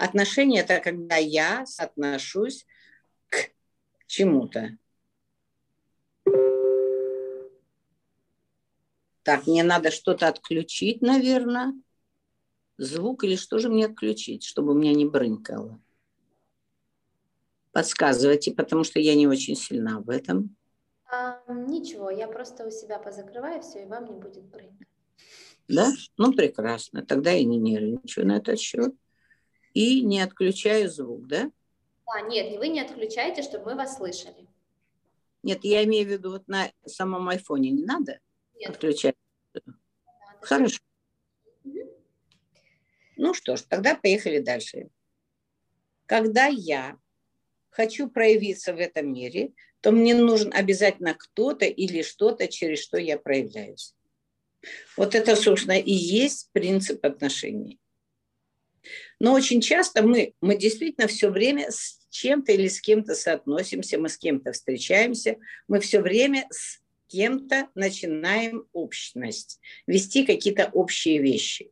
Отношения – это когда я отношусь к чему-то. Так, мне надо что-то отключить, наверное. Звук или что же мне отключить, чтобы у меня не брынкало? Подсказывайте, потому что я не очень сильна в этом. А, ничего, я просто у себя позакрываю все, и вам не будет брынкать. Да? Ну, прекрасно. Тогда я не нервничаю на этот счет. И не отключаю звук, да? Да, нет, вы не отключаете, чтобы мы вас слышали. Нет, я имею в виду вот на самом айфоне не надо нет. отключать. Да, Хорошо. Угу. Ну что ж, тогда поехали дальше. Когда я хочу проявиться в этом мире, то мне нужен обязательно кто-то или что-то, через что я проявляюсь. Вот это, собственно, и есть принцип отношений. Но очень часто мы, мы действительно все время с чем-то или с кем-то соотносимся, мы с кем-то встречаемся, мы все время с кем-то начинаем общность, вести какие-то общие вещи.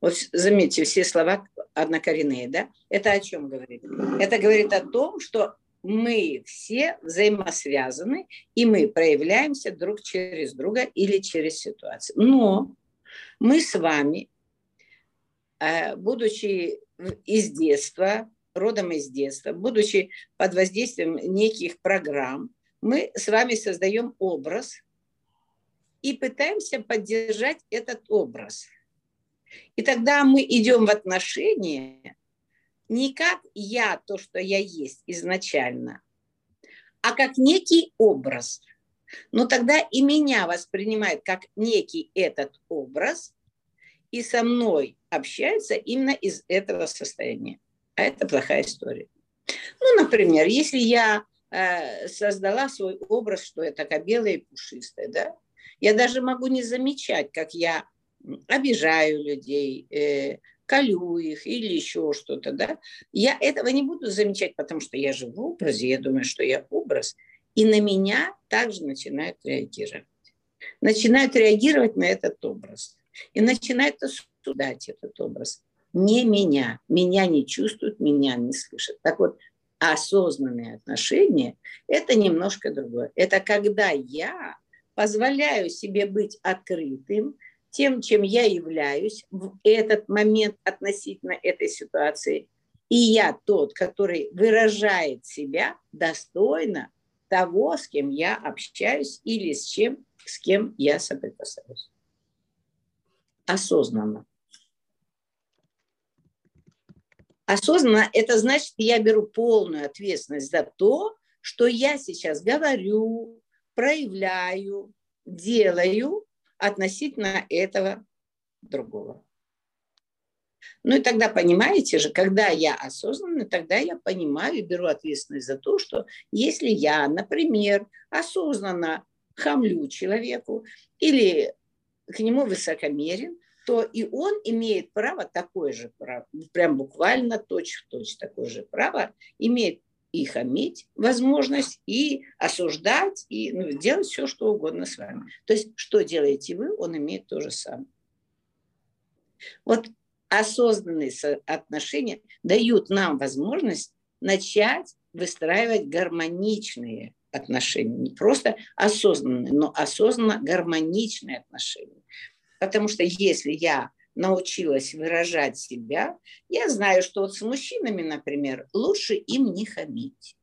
Вот заметьте, все слова однокоренные, да? Это о чем говорит? Это говорит о том, что мы все взаимосвязаны, и мы проявляемся друг через друга или через ситуацию. Но мы с вами, будучи из детства, родом из детства, будучи под воздействием неких программ, мы с вами создаем образ и пытаемся поддержать этот образ. И тогда мы идем в отношения не как я, то, что я есть изначально, а как некий образ. Но тогда и меня воспринимают как некий этот образ, и со мной общаются именно из этого состояния. А это плохая история. Ну, например, если я э, создала свой образ, что я такая белая и пушистая, да, я даже могу не замечать, как я обижаю людей, э, колю их или еще что-то, да, я этого не буду замечать, потому что я живу в образе, я думаю, что я образ, и на меня также начинают реагировать. Начинают реагировать на этот образ. И начинают осуждать этот образ. Не меня. Меня не чувствуют, меня не слышат. Так вот, осознанные отношения – это немножко другое. Это когда я позволяю себе быть открытым, тем, чем я являюсь в этот момент относительно этой ситуации. И я тот, который выражает себя достойно того, с кем я общаюсь или с чем, с кем я соприкасаюсь. Осознанно. Осознанно – это значит, я беру полную ответственность за то, что я сейчас говорю, проявляю, делаю относительно этого другого. Ну и тогда понимаете же, когда я осознанный, тогда я понимаю и беру ответственность за то, что если я, например, осознанно хамлю человеку или к нему высокомерен, то и он имеет право такое же право, прям буквально точь-в-точь такое же право, имеет их иметь возможность, и осуждать, и ну, делать все, что угодно с вами. То есть, что делаете вы, он имеет то же самое. Вот осознанные отношения дают нам возможность начать выстраивать гармоничные отношения. Не просто осознанные, но осознанно гармоничные отношения. Потому что если я научилась выражать себя, я знаю, что вот с мужчинами, например, лучше им не хамить.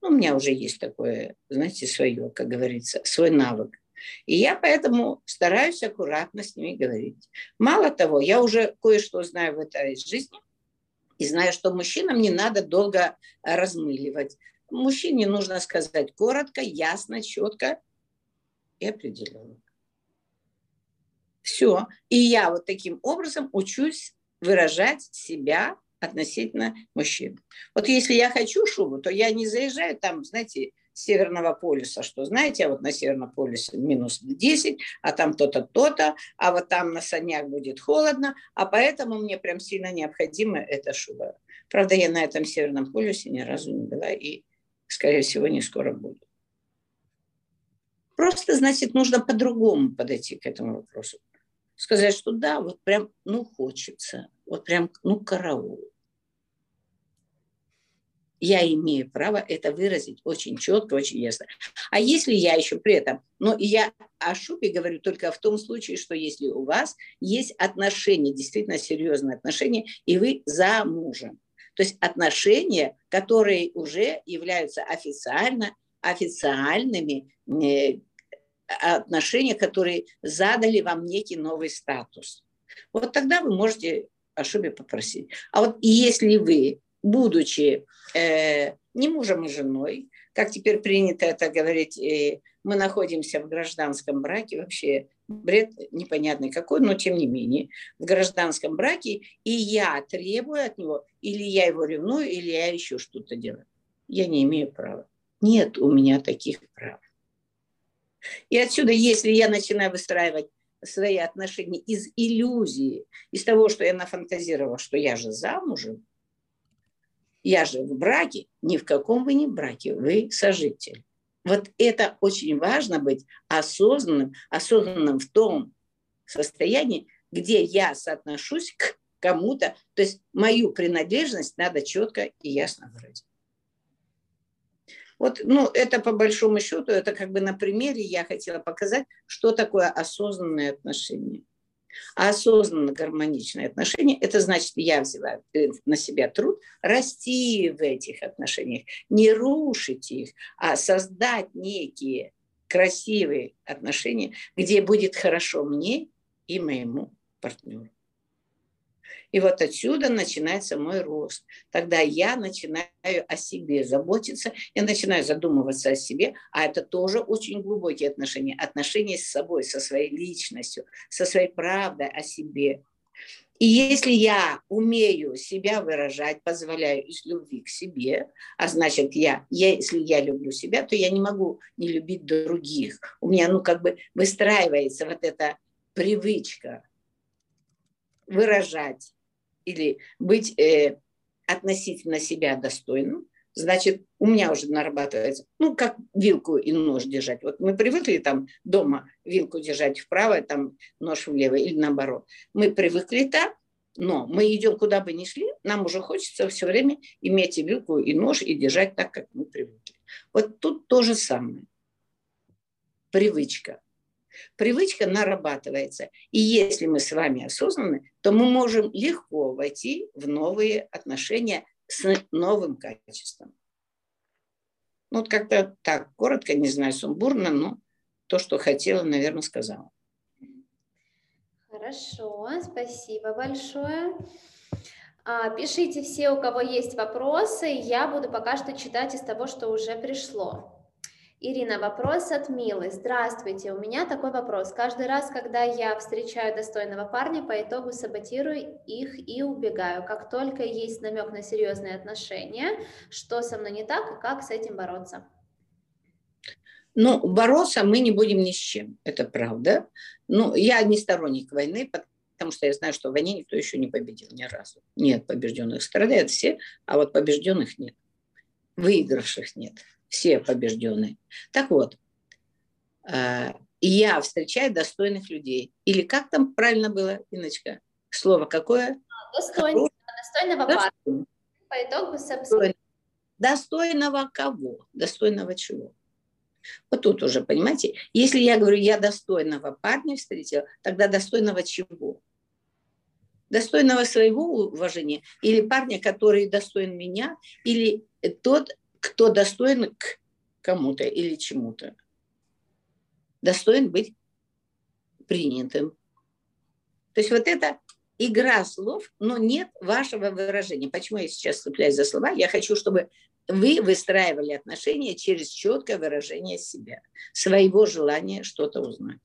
Ну, у меня уже есть такое, знаете, свое, как говорится, свой навык. И я поэтому стараюсь аккуратно с ними говорить. Мало того, я уже кое-что знаю в этой жизни и знаю, что мужчинам не надо долго размыливать. Мужчине нужно сказать коротко, ясно, четко и определенно. Все. И я вот таким образом учусь выражать себя относительно мужчин. Вот если я хочу шубу, то я не заезжаю там, знаете, Северного полюса, что знаете, а вот на Северном полюсе минус 10, а там то-то, то-то, а вот там на санях будет холодно, а поэтому мне прям сильно необходима эта шуба. Правда, я на этом Северном полюсе ни разу не была и, скорее всего, не скоро буду. Просто, значит, нужно по-другому подойти к этому вопросу сказать, что да, вот прям, ну, хочется, вот прям, ну, караул. я имею право это выразить очень четко, очень ясно. А если я еще при этом, но я о шубе говорю только в том случае, что если у вас есть отношения, действительно серьезные отношения, и вы замужем. То есть отношения, которые уже являются официально, официальными э, отношения, которые задали вам некий новый статус. Вот тогда вы можете о шубе попросить. А вот если вы будучи э, не мужем и женой, как теперь принято это говорить, э, мы находимся в гражданском браке, вообще бред непонятный какой, но тем не менее, в гражданском браке, и я требую от него, или я его ревную, или я еще что-то делаю. Я не имею права. Нет у меня таких прав. И отсюда, если я начинаю выстраивать свои отношения из иллюзии, из того, что я нафантазировала, что я же замужем, я же в браке, ни в каком вы не браке, вы сожитель. Вот это очень важно быть осознанным, осознанным в том состоянии, где я соотношусь к кому-то. То есть мою принадлежность надо четко и ясно выразить. Вот, ну, это по большому счету, это как бы на примере я хотела показать, что такое осознанное отношение. А осознанно гармоничные отношения – это значит, я взяла э, на себя труд расти в этих отношениях, не рушить их, а создать некие красивые отношения, где будет хорошо мне и моему партнеру. И вот отсюда начинается мой рост. Тогда я начинаю о себе заботиться, я начинаю задумываться о себе, а это тоже очень глубокие отношения. Отношения с собой, со своей личностью, со своей правдой о себе. И если я умею себя выражать, позволяю из любви к себе, а значит, я, я, если я люблю себя, то я не могу не любить других. У меня, ну, как бы выстраивается вот эта привычка выражать или быть э, относительно себя достойным, значит, у меня уже нарабатывается, ну, как вилку и нож держать. Вот мы привыкли там дома вилку держать вправо, там нож влево или наоборот. Мы привыкли так, но мы идем куда бы ни шли, нам уже хочется все время иметь и вилку, и нож, и держать так, как мы привыкли. Вот тут то же самое. Привычка. Привычка нарабатывается. И если мы с вами осознаны, то мы можем легко войти в новые отношения с новым качеством. Ну, вот как-то так, коротко, не знаю, сумбурно, но то, что хотела, наверное, сказала. Хорошо, спасибо большое. А, пишите все, у кого есть вопросы, я буду пока что читать из того, что уже пришло. Ирина, вопрос от Милы. Здравствуйте, у меня такой вопрос. Каждый раз, когда я встречаю достойного парня, по итогу саботирую их и убегаю. Как только есть намек на серьезные отношения, что со мной не так и как с этим бороться? Ну, бороться мы не будем ни с чем, это правда. Ну, я не сторонник войны, потому что я знаю, что в войне никто еще не победил ни разу. Нет побежденных, страдают все, а вот побежденных нет. Выигравших нет все побежденные. Так вот, э, я встречаю достойных людей. Или как там правильно было, Иночка? Слово какое? Достойного, достойного парня. По итогу достойного. достойного кого? Достойного чего? Вот тут уже, понимаете, если я говорю, я достойного парня встретила, тогда достойного чего? Достойного своего уважения или парня, который достоин меня, или тот, кто достоин к кому-то или чему-то. Достоин быть принятым. То есть вот это игра слов, но нет вашего выражения. Почему я сейчас цепляюсь за слова? Я хочу, чтобы вы выстраивали отношения через четкое выражение себя, своего желания что-то узнать.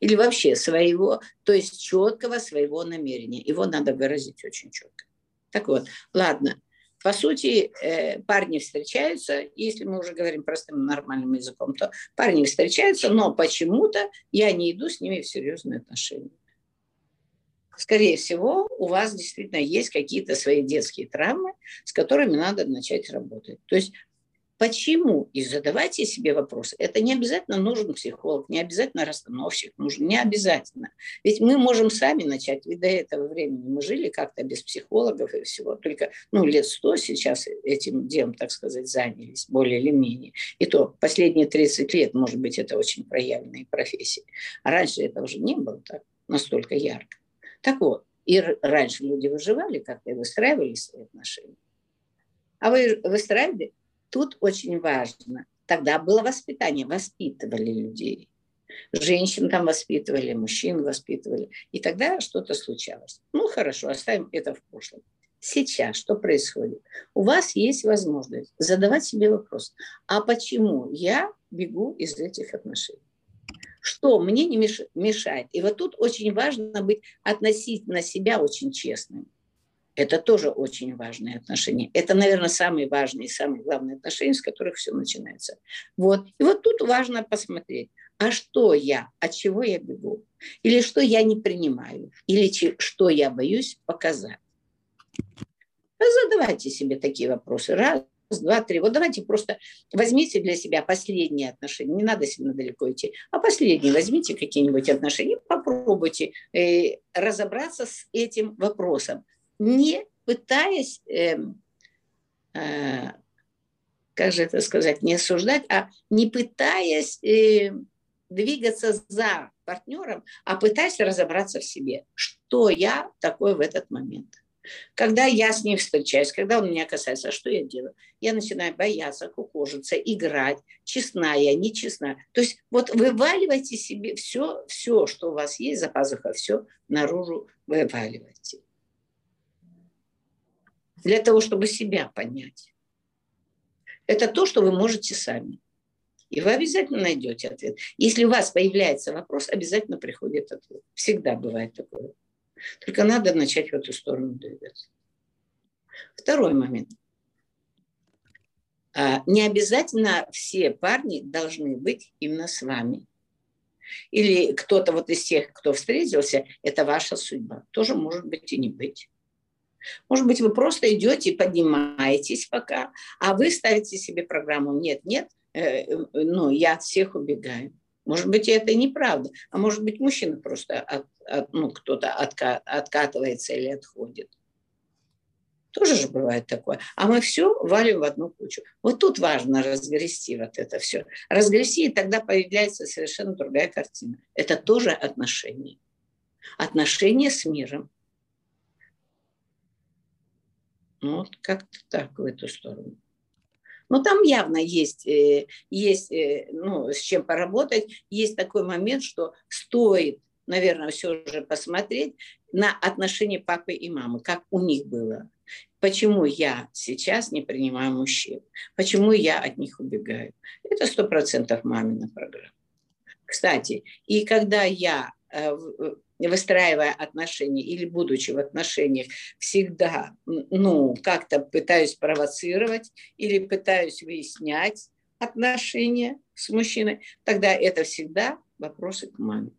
Или вообще своего, то есть четкого своего намерения. Его надо выразить очень четко. Так вот, ладно, по сути, э, парни встречаются, если мы уже говорим простым нормальным языком, то парни встречаются, но почему-то я не иду с ними в серьезные отношения. Скорее всего, у вас действительно есть какие-то свои детские травмы, с которыми надо начать работать. То есть Почему? И задавайте себе вопросы. Это не обязательно нужен психолог, не обязательно расстановщик нужен, не обязательно. Ведь мы можем сами начать, ведь до этого времени мы жили как-то без психологов и всего. Только ну, лет сто сейчас этим делом, так сказать, занялись, более или менее. И то последние 30 лет, может быть, это очень проявленные профессии. А раньше это уже не было так настолько ярко. Так вот, и раньше люди выживали как-то и выстраивали свои отношения. А вы выстраивали Тут очень важно. Тогда было воспитание, воспитывали людей. Женщин там воспитывали, мужчин воспитывали. И тогда что-то случалось. Ну, хорошо, оставим это в прошлом. Сейчас что происходит? У вас есть возможность задавать себе вопрос, а почему я бегу из этих отношений? Что мне не мешает? И вот тут очень важно быть относительно себя очень честным. Это тоже очень важные отношения. Это, наверное, самые важные и самые главные отношения, с которых все начинается. Вот. И вот тут важно посмотреть, а что я, от чего я бегу? Или что я не принимаю? Или что я боюсь показать? Задавайте себе такие вопросы. Раз, два, три. Вот давайте просто возьмите для себя последние отношения. Не надо сильно далеко идти. А последние возьмите какие-нибудь отношения, попробуйте э, разобраться с этим вопросом не пытаясь, э, э, как же это сказать, не осуждать, а не пытаясь э, двигаться за партнером, а пытаясь разобраться в себе, что я такое в этот момент. Когда я с ним встречаюсь, когда он меня касается, что я делаю? Я начинаю бояться, кукожиться, играть, честная нечестная. То есть вот вываливайте себе все, все, что у вас есть за пазухой, все наружу вываливайте для того, чтобы себя понять. Это то, что вы можете сами. И вы обязательно найдете ответ. Если у вас появляется вопрос, обязательно приходит ответ. Всегда бывает такое. Только надо начать в эту сторону двигаться. Второй момент. А, не обязательно все парни должны быть именно с вами. Или кто-то вот из тех, кто встретился, это ваша судьба. Тоже может быть и не быть. Может быть, вы просто идете и поднимаетесь пока, а вы ставите себе программу «нет, нет, э, э, ну, я от всех убегаю». Может быть, это неправда. А может быть, мужчина просто от, от, ну, кто-то отка, откатывается или отходит. Тоже же бывает такое. А мы все валим в одну кучу. Вот тут важно разгрести вот это все. Разгрести, и тогда появляется совершенно другая картина. Это тоже отношения. Отношения с миром. Ну, вот как-то так в эту сторону. Но там явно есть, э, есть э, ну, с чем поработать. Есть такой момент, что стоит, наверное, все же посмотреть на отношения папы и мамы, как у них было. Почему я сейчас не принимаю мужчин? Почему я от них убегаю? Это сто процентов мамина программа. Кстати, и когда я э, выстраивая отношения или будучи в отношениях, всегда, ну, как-то пытаюсь провоцировать или пытаюсь выяснять отношения с мужчиной, тогда это всегда вопросы к маме.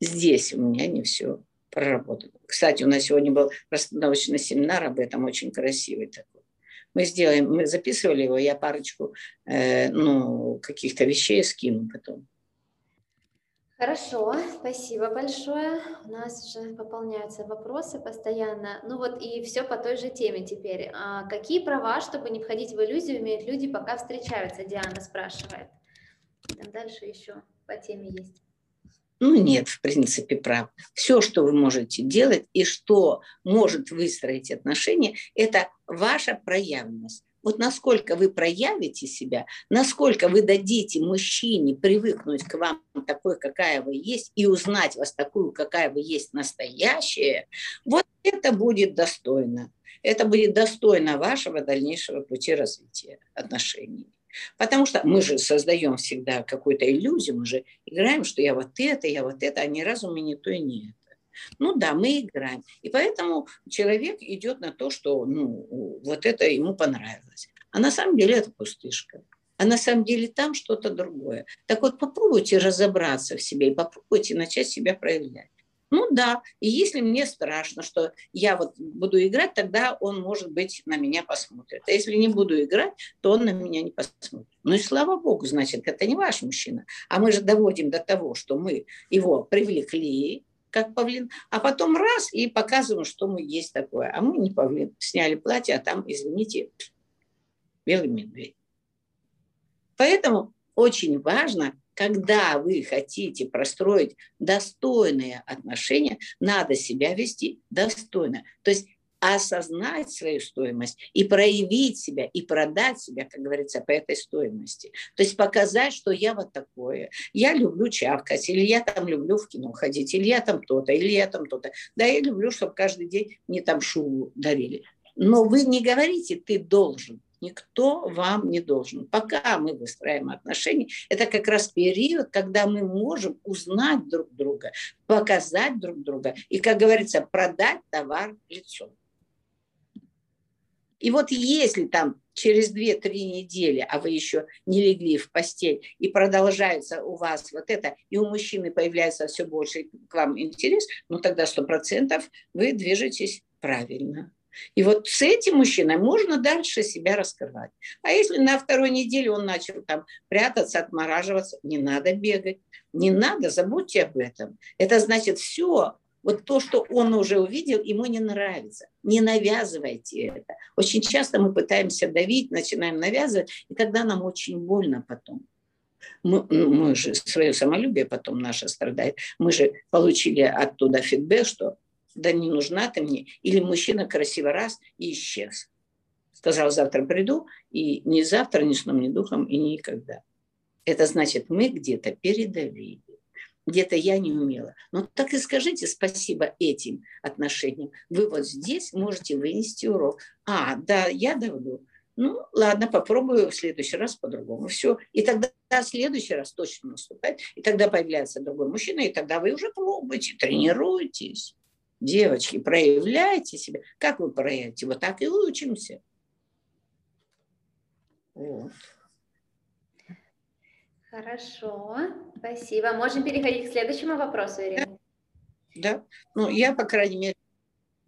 Здесь у меня не все проработано. Кстати, у нас сегодня был расстановочный семинар об этом, очень красивый такой. Мы сделаем, мы записывали его, я парочку, э, ну, каких-то вещей скину потом. Хорошо, спасибо большое. У нас уже пополняются вопросы постоянно. Ну вот и все по той же теме теперь. А какие права, чтобы не входить в иллюзию, имеют люди, пока встречаются? Диана спрашивает. Там дальше еще по теме есть. Ну, нет, в принципе, прав. Все, что вы можете делать и что может выстроить отношения, это ваша проявленность. Вот насколько вы проявите себя, насколько вы дадите мужчине привыкнуть к вам такой, какая вы есть, и узнать вас такую, какая вы есть настоящая, вот это будет достойно. Это будет достойно вашего дальнейшего пути развития отношений. Потому что мы же создаем всегда какую-то иллюзию, мы же играем, что я вот это, я вот это, а ни разу мы не то и не это. Ну да, мы играем. И поэтому человек идет на то, что ну, вот это ему понравилось. А на самом деле это пустышка. А на самом деле там что-то другое. Так вот попробуйте разобраться в себе и попробуйте начать себя проявлять. Ну да, и если мне страшно, что я вот буду играть, тогда он, может быть, на меня посмотрит. А если не буду играть, то он на меня не посмотрит. Ну и слава богу, значит, это не ваш мужчина. А мы же доводим до того, что мы его привлекли, как павлин, а потом раз и показываем, что мы есть такое. А мы не павлин. Сняли платье, а там, извините, белый медведь. Поэтому очень важно когда вы хотите простроить достойные отношения, надо себя вести достойно. То есть осознать свою стоимость и проявить себя, и продать себя, как говорится, по этой стоимости. То есть показать, что я вот такое. Я люблю чавкать, или я там люблю в кино ходить, или я там то-то, или я там то-то. Да, я люблю, чтобы каждый день мне там шубу дарили. Но вы не говорите, ты должен. Никто вам не должен. Пока мы выстраиваем отношения, это как раз период, когда мы можем узнать друг друга, показать друг друга и, как говорится, продать товар лицом. И вот если там через 2-3 недели, а вы еще не легли в постель, и продолжается у вас вот это, и у мужчины появляется все больше к вам интерес, ну тогда 100% вы движетесь правильно. И вот с этим мужчиной можно дальше себя раскрывать. А если на второй неделе он начал там прятаться, отмораживаться, не надо бегать, не надо, забудьте об этом. Это значит все, вот то, что он уже увидел, ему не нравится. Не навязывайте это. Очень часто мы пытаемся давить, начинаем навязывать, и тогда нам очень больно потом. Мы, ну, мы же, свое самолюбие потом наше страдает. Мы же получили оттуда фидбэк, что да не нужна ты мне. Или мужчина красиво раз и исчез. Сказал, завтра приду, и ни завтра, ни сном, ни духом, и никогда. Это значит, мы где-то передавили, где-то я не умела. Но ну, так и скажите спасибо этим отношениям. Вы вот здесь можете вынести урок. А, да, я давлю. Ну, ладно, попробую в следующий раз по-другому. Все. И тогда в следующий раз точно наступает. И тогда появляется другой мужчина, и тогда вы уже пробуете, тренируетесь. Девочки, проявляйте себя. Как вы проявите? Вот так и учимся. Вот. Хорошо, спасибо. Можем переходить к следующему вопросу, Ирина? Да, да. ну я, по крайней мере,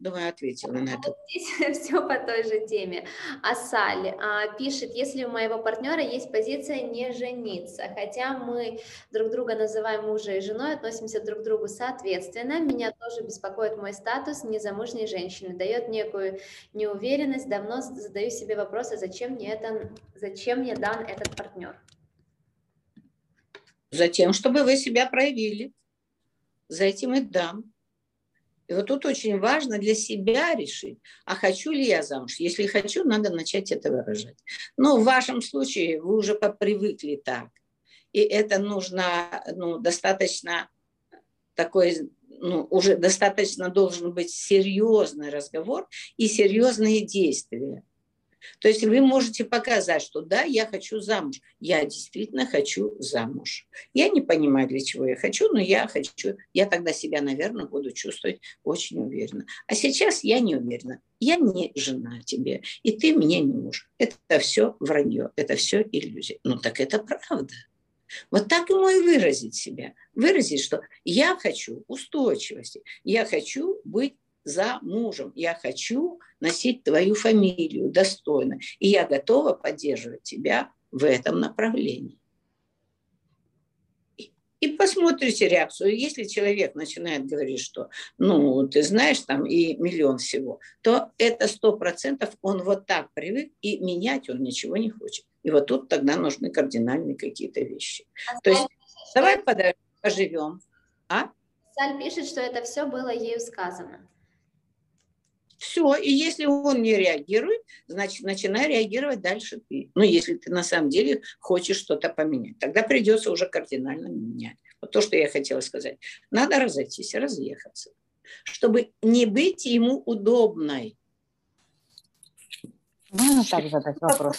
Думаю, ответила на это. Здесь все по той же теме. Асаль а, пишет, если у моего партнера есть позиция не жениться, хотя мы друг друга называем мужем и женой, относимся друг к другу соответственно, меня тоже беспокоит мой статус незамужней женщины, дает некую неуверенность, давно задаю себе вопросы, зачем мне, это, зачем мне дан этот партнер? Затем, чтобы вы себя проявили. За этим и дам. И вот тут очень важно для себя решить, а хочу ли я замуж. Если хочу, надо начать это выражать. Но в вашем случае вы уже попривыкли так. И это нужно ну, достаточно такой, ну, уже достаточно должен быть серьезный разговор и серьезные действия. То есть вы можете показать, что да, я хочу замуж. Я действительно хочу замуж. Я не понимаю, для чего я хочу, но я хочу. Я тогда себя, наверное, буду чувствовать очень уверенно. А сейчас я не уверена. Я не жена тебе, и ты мне не муж. Это все вранье, это все иллюзия. Ну так это правда. Вот так ему и выразить себя. Выразить, что я хочу устойчивости, я хочу быть за мужем. Я хочу носить твою фамилию достойно. И я готова поддерживать тебя в этом направлении. И посмотрите реакцию. Если человек начинает говорить, что, ну, ты знаешь, там и миллион всего, то это сто процентов он вот так привык, и менять он ничего не хочет. И вот тут тогда нужны кардинальные какие-то вещи. А то есть давай подождем, поживем. А? Саль пишет, что это все было ею сказано. Все, и если он не реагирует, значит, начинай реагировать дальше ты. Ну, если ты на самом деле хочешь что-то поменять, тогда придется уже кардинально менять. Вот то, что я хотела сказать. Надо разойтись, разъехаться, чтобы не быть ему удобной. Можно так задать вопрос?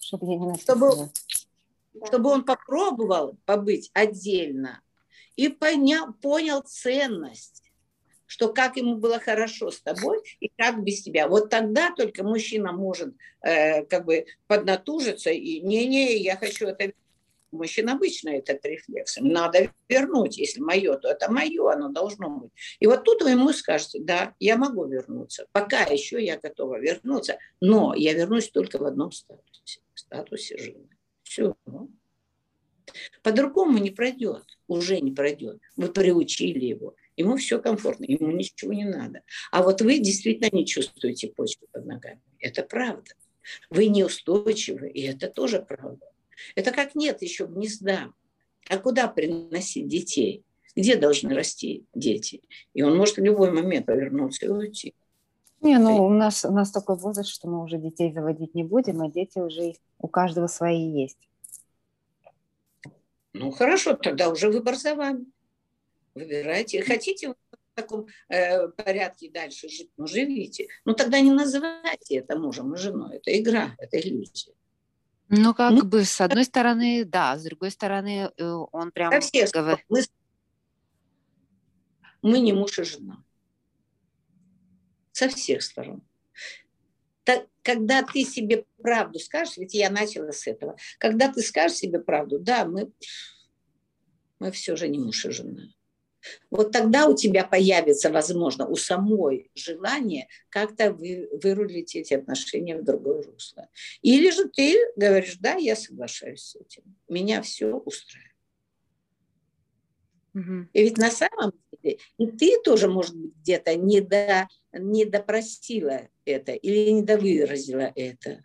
Чтобы, я не чтобы, чтобы он попробовал побыть отдельно и понял, понял ценность что как ему было хорошо с тобой и как без тебя. Вот тогда только мужчина может э, как бы поднатужиться и не-не, я хочу это мужчин обычно этот рефлекс. Надо вернуть. Если мое, то это мое, оно должно быть. И вот тут вы ему скажете, да, я могу вернуться. Пока еще я готова вернуться, но я вернусь только в одном статусе. В статусе жены. Все. По-другому не пройдет, уже не пройдет. Вы приучили его. Ему все комфортно, ему ничего не надо. А вот вы действительно не чувствуете почву под ногами. Это правда. Вы неустойчивы, и это тоже правда. Это как нет еще гнезда. А куда приносить детей? Где должны расти дети? И он может в любой момент повернуться и уйти. Не, ну у нас, у нас такой возраст, что мы уже детей заводить не будем, а дети уже у каждого свои есть. Ну хорошо, тогда уже выбор за вами. Выбирайте. Хотите в таком э, порядке дальше жить, ну живите. Ну тогда не называйте это мужем и женой. Это игра, это иллюзия. Ну, как ну, бы, с одной стороны, да, с другой стороны, э, он прям говорит... Мы, мы не муж и жена. Со всех сторон. Так, когда ты себе правду скажешь, ведь я начала с этого, когда ты скажешь себе правду, да, мы, мы все же не муж и жена. Вот тогда у тебя появится, возможно, у самой желание как-то вы, вырулить эти отношения в другое русло. Или же ты говоришь, да, я соглашаюсь с этим, меня все устраивает. Угу. И ведь на самом деле, и ты тоже, может быть, где-то не, до, не допросила это или не довыразила это.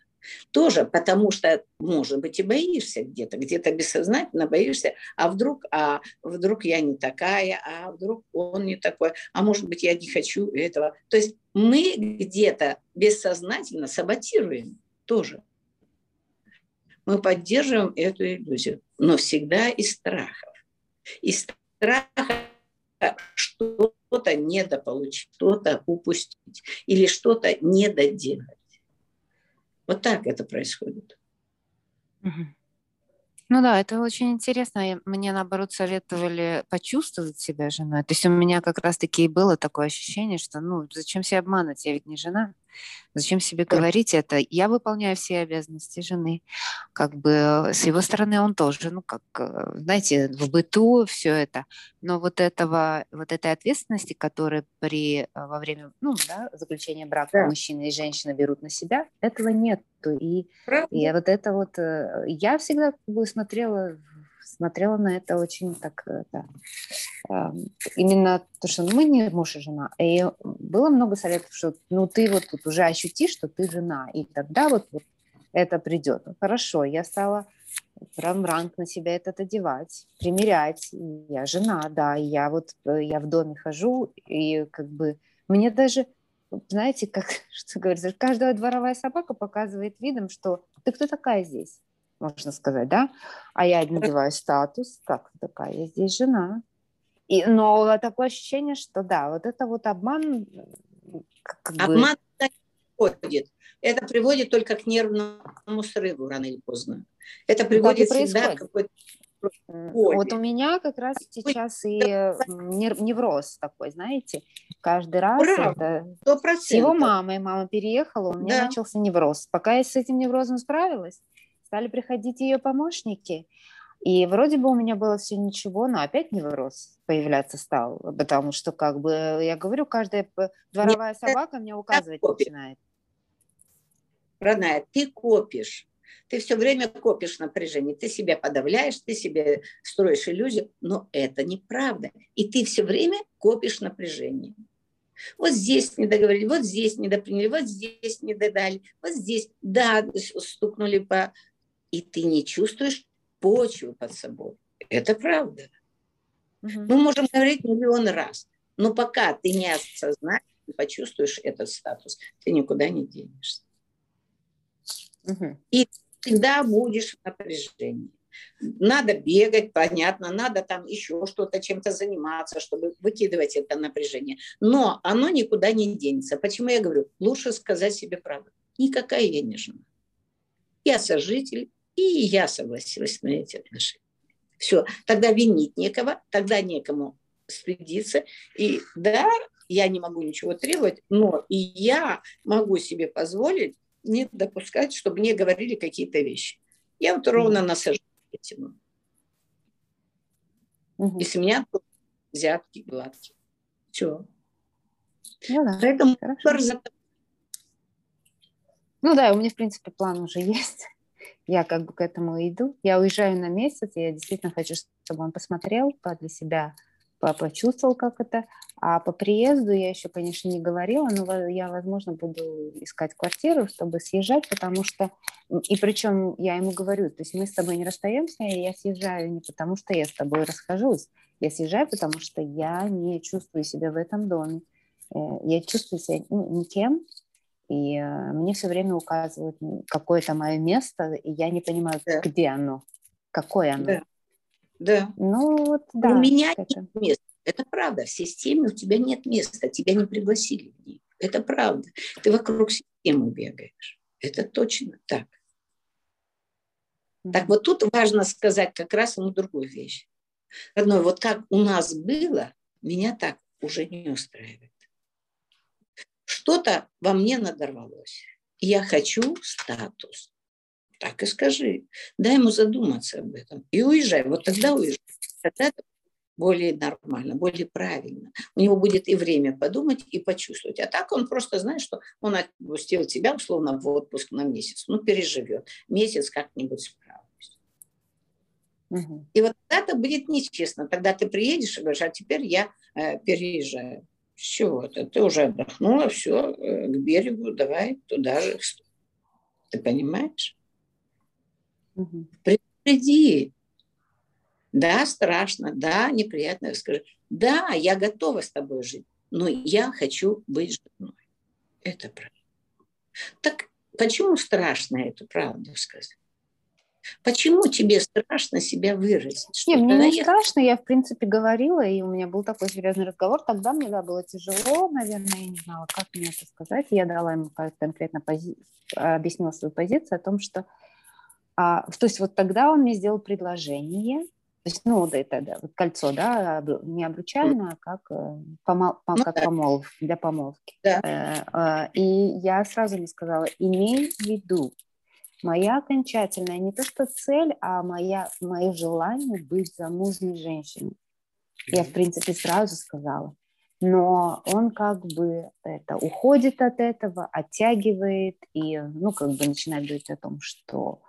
Тоже потому что, может быть, и боишься где-то, где-то бессознательно боишься, а вдруг, а вдруг я не такая, а вдруг он не такой, а может быть, я не хочу этого. То есть мы где-то бессознательно саботируем тоже. Мы поддерживаем эту иллюзию, но всегда из страхов. Из страха что-то недополучить, что-то упустить или что-то недоделать. Вот так это происходит. Ну да, это очень интересно. Мне, наоборот, советовали почувствовать себя женой. То есть у меня как раз-таки и было такое ощущение, что ну зачем себя обманывать, я ведь не жена. Зачем себе говорить это? Я выполняю все обязанности жены. Как бы с его стороны он тоже, ну как, э, знаете, в быту все это. Но вот этого, вот этой ответственности, которая при, э, во время ну, да, заключения брака да. мужчина и женщина берут на себя, этого нет. И, и вот это вот, э, я всегда бы смотрела смотрела на это очень так, э, да, именно то, что мы не муж и жена. И было много советов, что ну ты вот тут уже ощути, что ты жена, и тогда вот, вот это придет. Ну, хорошо, я стала прям ранг на себя этот одевать, примерять. Я жена, да, я вот э, я в доме хожу, и как бы мне даже, знаете, как что говорится, каждая дворовая собака показывает видом, что ты кто такая здесь? Можно сказать, да? А я надеваю статус, как такая, я здесь жена. И, но такое ощущение, что да, вот это вот обман... Как обман бы... приводит. Это приводит только к нервному срыву рано или поздно. Это приводит всегда к какой-то вот у меня как раз сейчас и невроз такой, знаете, каждый раз Правда, это с его мамой, мама переехала, у меня да. начался невроз. Пока я с этим неврозом справилась, стали приходить ее помощники. И вроде бы у меня было все ничего, но опять невроз появляться стал, потому что, как бы, я говорю, каждая дворовая собака мне указывать начинает. Родная, ты копишь. Ты все время копишь напряжение, ты себя подавляешь, ты себе строишь иллюзию, но это неправда. И ты все время копишь напряжение. Вот здесь не договорили, вот здесь не доприняли, вот здесь не додали, вот здесь, да, стукнули по и ты не чувствуешь почву под собой. Это правда. Угу. Мы можем говорить миллион раз, но пока ты не осознаешь, не почувствуешь этот статус, ты никуда не денешься. Угу. И всегда будешь в напряжении. Надо бегать, понятно, надо там еще что-то, чем-то заниматься, чтобы выкидывать это напряжение. Но оно никуда не денется. Почему я говорю, лучше сказать себе правду. Никакая я не жена. Я сожитель, и я согласилась на эти отношения. Все, тогда винить некого, тогда некому стыдиться. И да, я не могу ничего требовать, но и я могу себе позволить не допускать, чтобы мне говорили какие-то вещи. Я вот ровно насажу этим. Угу. И с меня взятки гладкие. Все. Ну да, Поэтому хорошо. Ну да, у меня, в принципе, план уже есть. Я как бы к этому иду. Я уезжаю на месяц, и я действительно хочу, чтобы он посмотрел для себя, почувствовал, как это. А по приезду я еще, конечно, не говорила, но я, возможно, буду искать квартиру, чтобы съезжать, потому что... И причем я ему говорю, то есть мы с тобой не расстаемся, и я съезжаю не потому, что я с тобой расхожусь, я съезжаю, потому что я не чувствую себя в этом доме. Э, я чувствую себя ну, никем, и э, мне все время указывают какое-то мое место, и я не понимаю, да. где оно, какое оно. Да. да. Ну вот, да. У меня это. нет места. Это правда. В системе у тебя нет места, тебя не пригласили в ней. Это правда. Ты вокруг системы бегаешь. Это точно так. Так вот тут важно сказать как раз ему другую вещь. Родной, вот как у нас было, меня так уже не устраивает. Что-то во мне надорвалось. Я хочу статус. Так и скажи. Дай ему задуматься об этом. И уезжай. Вот тогда уезжай. Тогда это более нормально, более правильно. У него будет и время подумать, и почувствовать. А так он просто знает, что он отпустил тебя условно в отпуск на месяц. Ну, переживет. Месяц как-нибудь справлюсь. Угу. И вот это будет нечестно. Тогда ты приедешь и говоришь, а теперь я э, переезжаю. С чего-то. Ты уже отдохнула, все, э, к берегу, давай туда же. Ты понимаешь? Угу. Предупреди. Да, страшно, да, неприятно. Скажи, да, я готова с тобой жить, но я хочу быть женой. Это правда. Так почему страшно эту правду сказать? Почему тебе страшно себя выразить? Что не, мне не страшно, я в принципе говорила, и у меня был такой серьезный разговор. Тогда мне да, было тяжело, наверное, я не знала, как мне это сказать. Я дала ему конкретно пози... объяснила свою позицию о том, что... А, то есть вот тогда он мне сделал предложение, то есть, ну, да, это да, вот кольцо, да, не обручальное, а как, э, помол, ну, как да. помолв, для помолвки. Да. Э, э, и я сразу ему сказала, имей в виду, Моя окончательная не то что цель, а моя, мое желание быть замужней женщиной. Я, в принципе, сразу сказала. Но он как бы это уходит от этого, оттягивает и, ну, как бы начинает говорить о том, что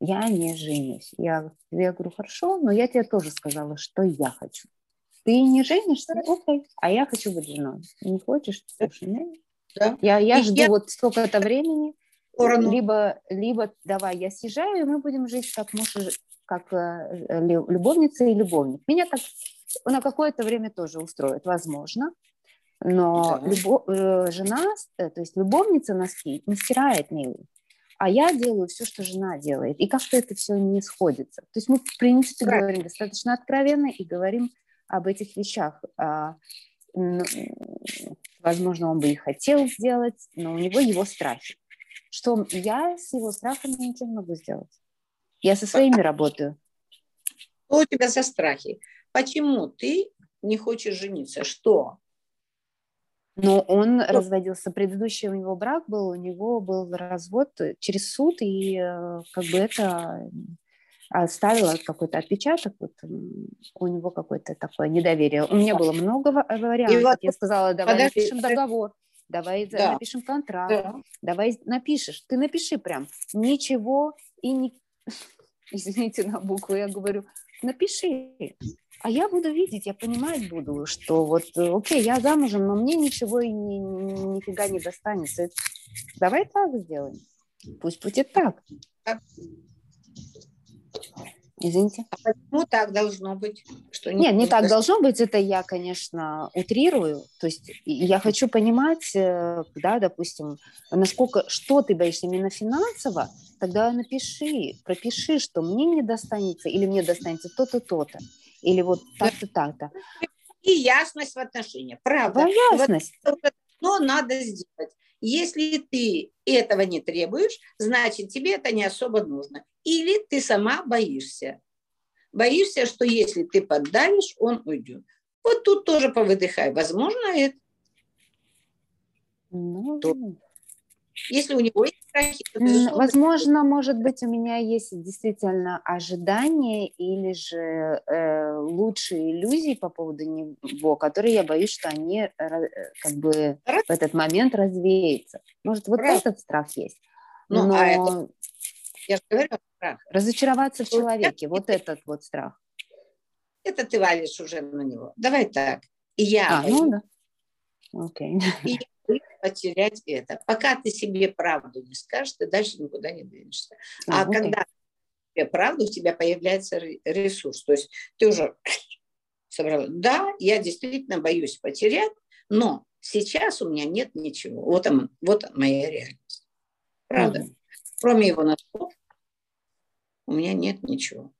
я не женюсь. Я, я говорю, хорошо, но я тебе тоже сказала, что я хочу. Ты не женишься? Окей. А я хочу быть женой. Не хочешь? Слушай, нет. Да. Я, я жду я... вот столько-то времени, сторону. Либо, либо давай я съезжаю, и мы будем жить как муж и, как э, любовница и любовник. Меня так на какое-то время тоже устроит, возможно. Но да. любо, э, жена, э, то есть любовница носки не стирает, милый. А я делаю все, что жена делает. И как-то это все не сходится. То есть мы, в принципе, да. говорим достаточно откровенно и говорим об этих вещах. А, возможно, он бы и хотел сделать, но у него его страхи что я с его страхами ничего не могу сделать. Я со своими работаю. Что у тебя за страхи? Почему ты не хочешь жениться? Что? Но он что? разводился. Предыдущий у него брак был, у него был развод через суд, и э, как бы это оставило какой-то отпечаток, вот у него какое-то такое недоверие. У меня было много вариантов. Вот, я сказала, давай подожди, напишем договор давай да. напишем контракт, да. давай напишешь. Ты напиши прям ничего и не... Извините на букву, я говорю, напиши. А я буду видеть, я понимать буду, что вот, окей, я замужем, но мне ничего и ни, ни, нифига не достанется. Давай так сделаем. Пусть будет так. Извините. А почему так должно быть? Что Нет, не так должно быть. Это я, конечно, утрирую. То есть я хочу понимать, э, да, допустим, насколько, что ты боишься именно финансово, тогда напиши, пропиши, что мне не достанется или мне достанется то-то, то-то. Или вот так-то, так-то. И ясность в отношениях. Правда. Да, ясность. что надо сделать. Если ты этого не требуешь, значит, тебе это не особо нужно. Или ты сама боишься. Боишься, что если ты поддавишь, он уйдет. Вот тут тоже повыдыхай. Возможно, это. Ну. Если у него есть страхи, то, безусловно... Возможно, может быть, у меня есть действительно ожидания или же э, лучшие иллюзии по поводу него, которые я боюсь, что они э, как бы в этот момент развеются. Может, вот Раз. этот страх есть. Ну, Но... а это... Я же говорю, страх. Разочароваться в человеке, вот этот вот страх. Это ты валишь уже на него. Давай так. И я. А, ну да. Окей. И я потерять это. Пока ты себе правду не скажешь, ты дальше никуда не двинешься. А, а когда тебе правду, у тебя появляется ресурс. То есть ты уже собрал. Да, я действительно боюсь потерять, но сейчас у меня нет ничего. Вот, он, вот моя реальность. Правда. mm Кроме его носков у меня нет ничего.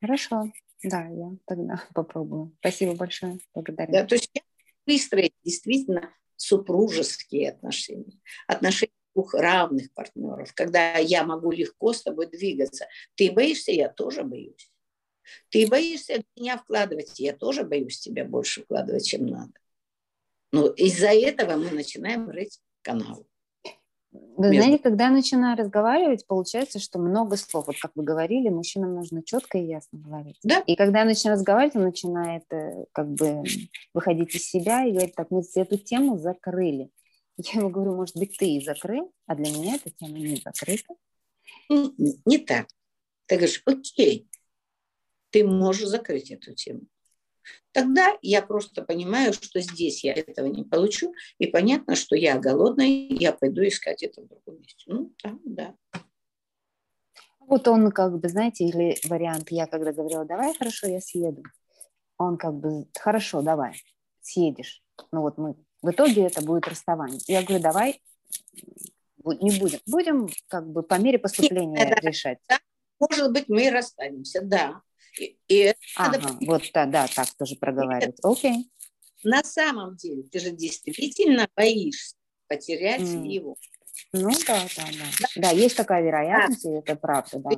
Хорошо. Да, я тогда попробую. Спасибо большое. Благодарю. Да, то есть выстроить действительно супружеские отношения, отношения двух равных партнеров, когда я могу легко с тобой двигаться. Ты боишься, я тоже боюсь. Ты боишься меня вкладывать, я тоже боюсь тебя больше вкладывать, чем надо. Но из-за этого мы начинаем рыть канал. Вы между... знаете, когда я начинаю разговаривать, получается, что много слов. Вот как вы говорили, мужчинам нужно четко и ясно говорить. Да. И когда я начинаю разговаривать, он начинает э, как бы выходить из себя и говорит, так, мы эту тему закрыли. Я ему говорю, может быть, ты и закрыл, а для меня эта тема не закрыта. Не, не так. Ты говоришь, окей, ты можешь закрыть эту тему. Тогда я просто понимаю, что здесь я этого не получу, и понятно, что я голодная, я пойду искать это в другом месте. Ну, там, да. Вот он как бы, знаете, или вариант, я когда говорила, давай, хорошо, я съеду. Он как бы, хорошо, давай, съедешь. Ну вот мы, в итоге это будет расставание. Я говорю, давай, не будем. Будем как бы по мере поступления Нет, решать. Да, может быть, мы расстанемся, да. И, и ага, надо... вот да, да, так тоже проговаривать. Окей. На самом деле ты же действительно боишься потерять mm. его. Ну да, да, да. Да, да есть такая вероятность, да. и это правда, да.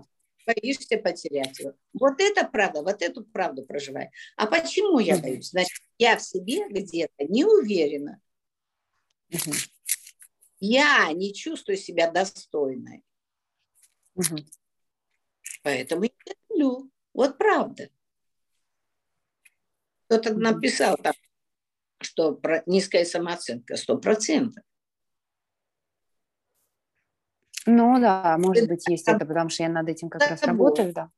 Боишься потерять его. Вот это правда, вот эту правду проживай. А почему я боюсь? Значит, я в себе где-то не уверена. Угу. Я не чувствую себя достойной. Угу. Поэтому я люблю. Вот правда. Кто-то написал там, что низкая самооценка сто процентов. Ну да, может быть, есть это, потому что я над этим как раз работаю, да.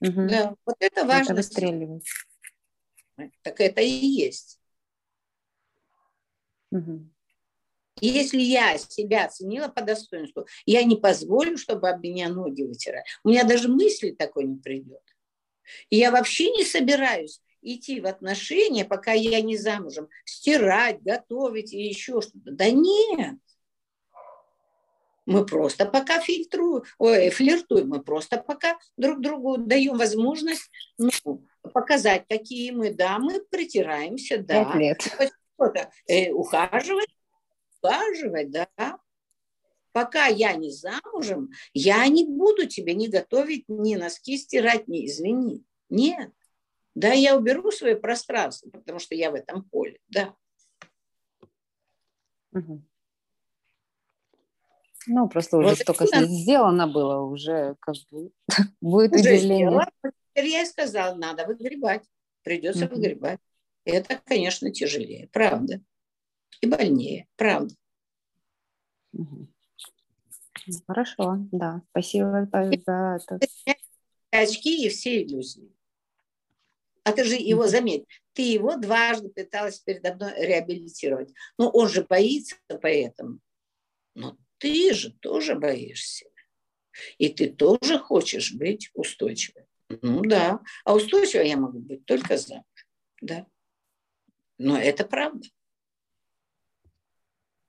Да, вот это важно. Это выстреливает. Так это и есть. Угу. Если я себя оценила по достоинству, я не позволю, чтобы об меня ноги вытирали. У меня даже мысли такой не придет. И я вообще не собираюсь идти в отношения, пока я не замужем, стирать, готовить или еще что-то. Да нет. Мы просто пока фильтруем, ой, флиртуем, мы просто пока друг другу даем возможность ну, показать, какие мы, да, мы притираемся, да. Пять лет. Э, ухаживать, ухаживать, да. Пока я не замужем, я не буду тебе ни готовить, ни носки стирать, ни извини. Нет. Да, я уберу свое пространство, потому что я в этом поле, да. Угу. Ну, просто уже вот столько это... сделано было, уже как бы будет уже удивление. Сделала, теперь я и сказала, надо выгребать, придется угу. выгребать. Это, конечно, тяжелее, правда. И больнее, правда. Угу. Хорошо, да. Спасибо за это. Очки и все иллюзии. А ты же его, заметь, ты его дважды пыталась передо мной реабилитировать. Но он же боится поэтому. Но ты же тоже боишься. И ты тоже хочешь быть устойчивой. Ну да. А устойчивой я могу быть только замуж. Да. Но это правда.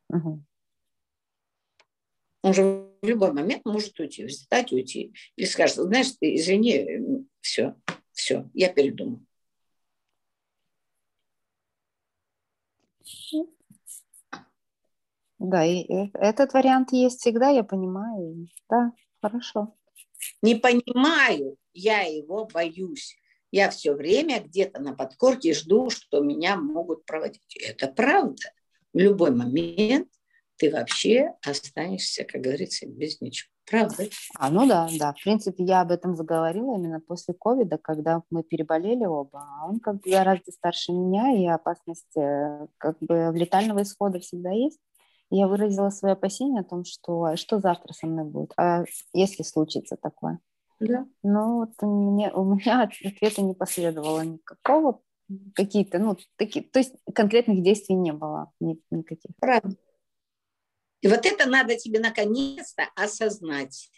Угу. Он же в любой момент может уйти, встать, уйти. Или скажет, знаешь, ты извини, все, все, я передумал. Да, и этот вариант есть всегда, я понимаю. Да, хорошо. Не понимаю, я его боюсь. Я все время где-то на подкорке жду, что меня могут проводить. Это правда. в любой момент ты вообще останешься, как говорится, без ничего. Правда? А, ну да, да. В принципе, я об этом заговорила именно после ковида, когда мы переболели оба. А он как бы гораздо старше меня, и опасность э, как бы летального исхода всегда есть. Я выразила свое опасение о том, что а что завтра со мной будет, а если случится такое. Да. Но вот мне, у меня ответа не последовало никакого, какие-то, ну, такие, то есть конкретных действий не было никаких. Правда. И вот это надо тебе наконец-то осознать.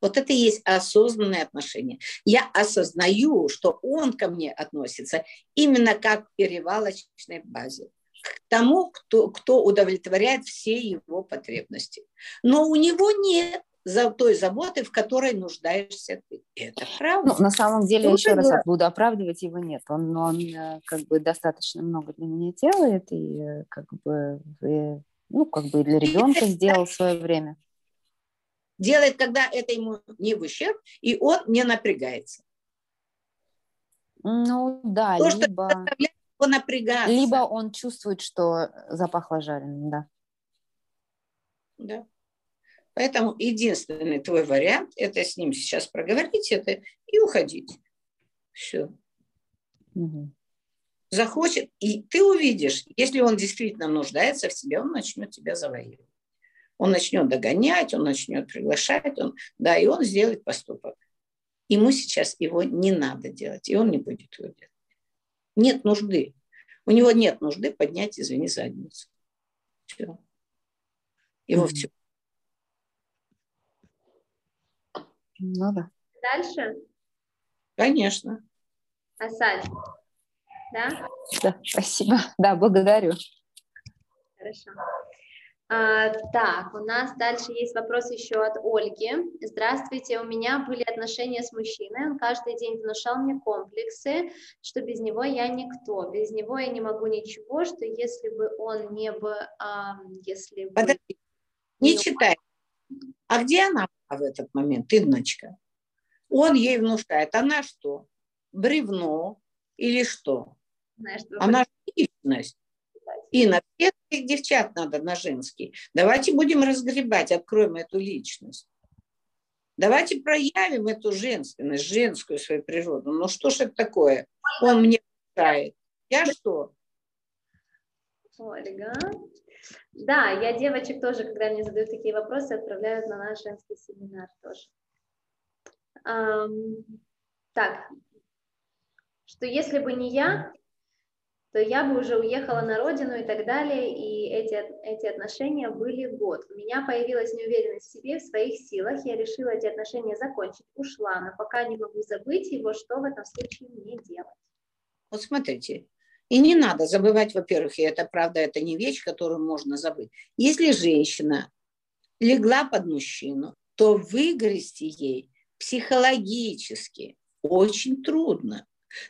Вот это и есть осознанное отношение. Я осознаю, что он ко мне относится именно как к перевалочной базе к тому, кто, кто удовлетворяет все его потребности. Но у него нет за той заботы, в которой нуждаешься ты. Это правда. Ну, на самом деле, ну, еще раз буду оправдывать его нет. Он, он э, как бы достаточно много для меня делает и э, как бы и, ну как бы для ребенка сделал в свое время. Делает, когда это ему не в ущерб, и он не напрягается. Ну да, То, либо... что напрягаться. Либо он чувствует, что запахло жареным, да. Да. Поэтому единственный твой вариант – это с ним сейчас проговорить это и уходить. Все. Угу. Захочет, и ты увидишь, если он действительно нуждается в тебе, он начнет тебя завоевывать. Он начнет догонять, он начнет приглашать, он, да, и он сделает поступок. Ему сейчас его не надо делать, и он не будет его делать. Нет нужды. У него нет нужды поднять, извини, задницу. Все. Его mm-hmm. все. Ну да. Дальше? Конечно. Асаль. Да? Да, спасибо. Да, благодарю. Хорошо. А, так, у нас дальше есть вопрос еще от Ольги. Здравствуйте, у меня были отношения с мужчиной, он каждый день внушал мне комплексы, что без него я никто, без него я не могу ничего, что если бы он не бы, а, если бы... Подожди, не читай. А где она в этот момент, Инночка? Он ей внушает, она что, бревно или что? Знаешь, она личность. И на всех девчат надо на женский. Давайте будем разгребать, откроем эту личность. Давайте проявим эту женственность, женскую свою природу. Ну что ж это такое? Он мне мешает. Я что? Ольга. Да, я девочек тоже, когда мне задают такие вопросы, отправляют на наш женский семинар тоже. Um, так, что если бы не я, то я бы уже уехала на родину и так далее, и эти, эти отношения были год. У меня появилась неуверенность в себе, в своих силах, я решила эти отношения закончить, ушла, но пока не могу забыть его, что в этом случае мне делать? Вот смотрите, и не надо забывать, во-первых, и это правда, это не вещь, которую можно забыть. Если женщина легла под мужчину, то выгрести ей психологически очень трудно.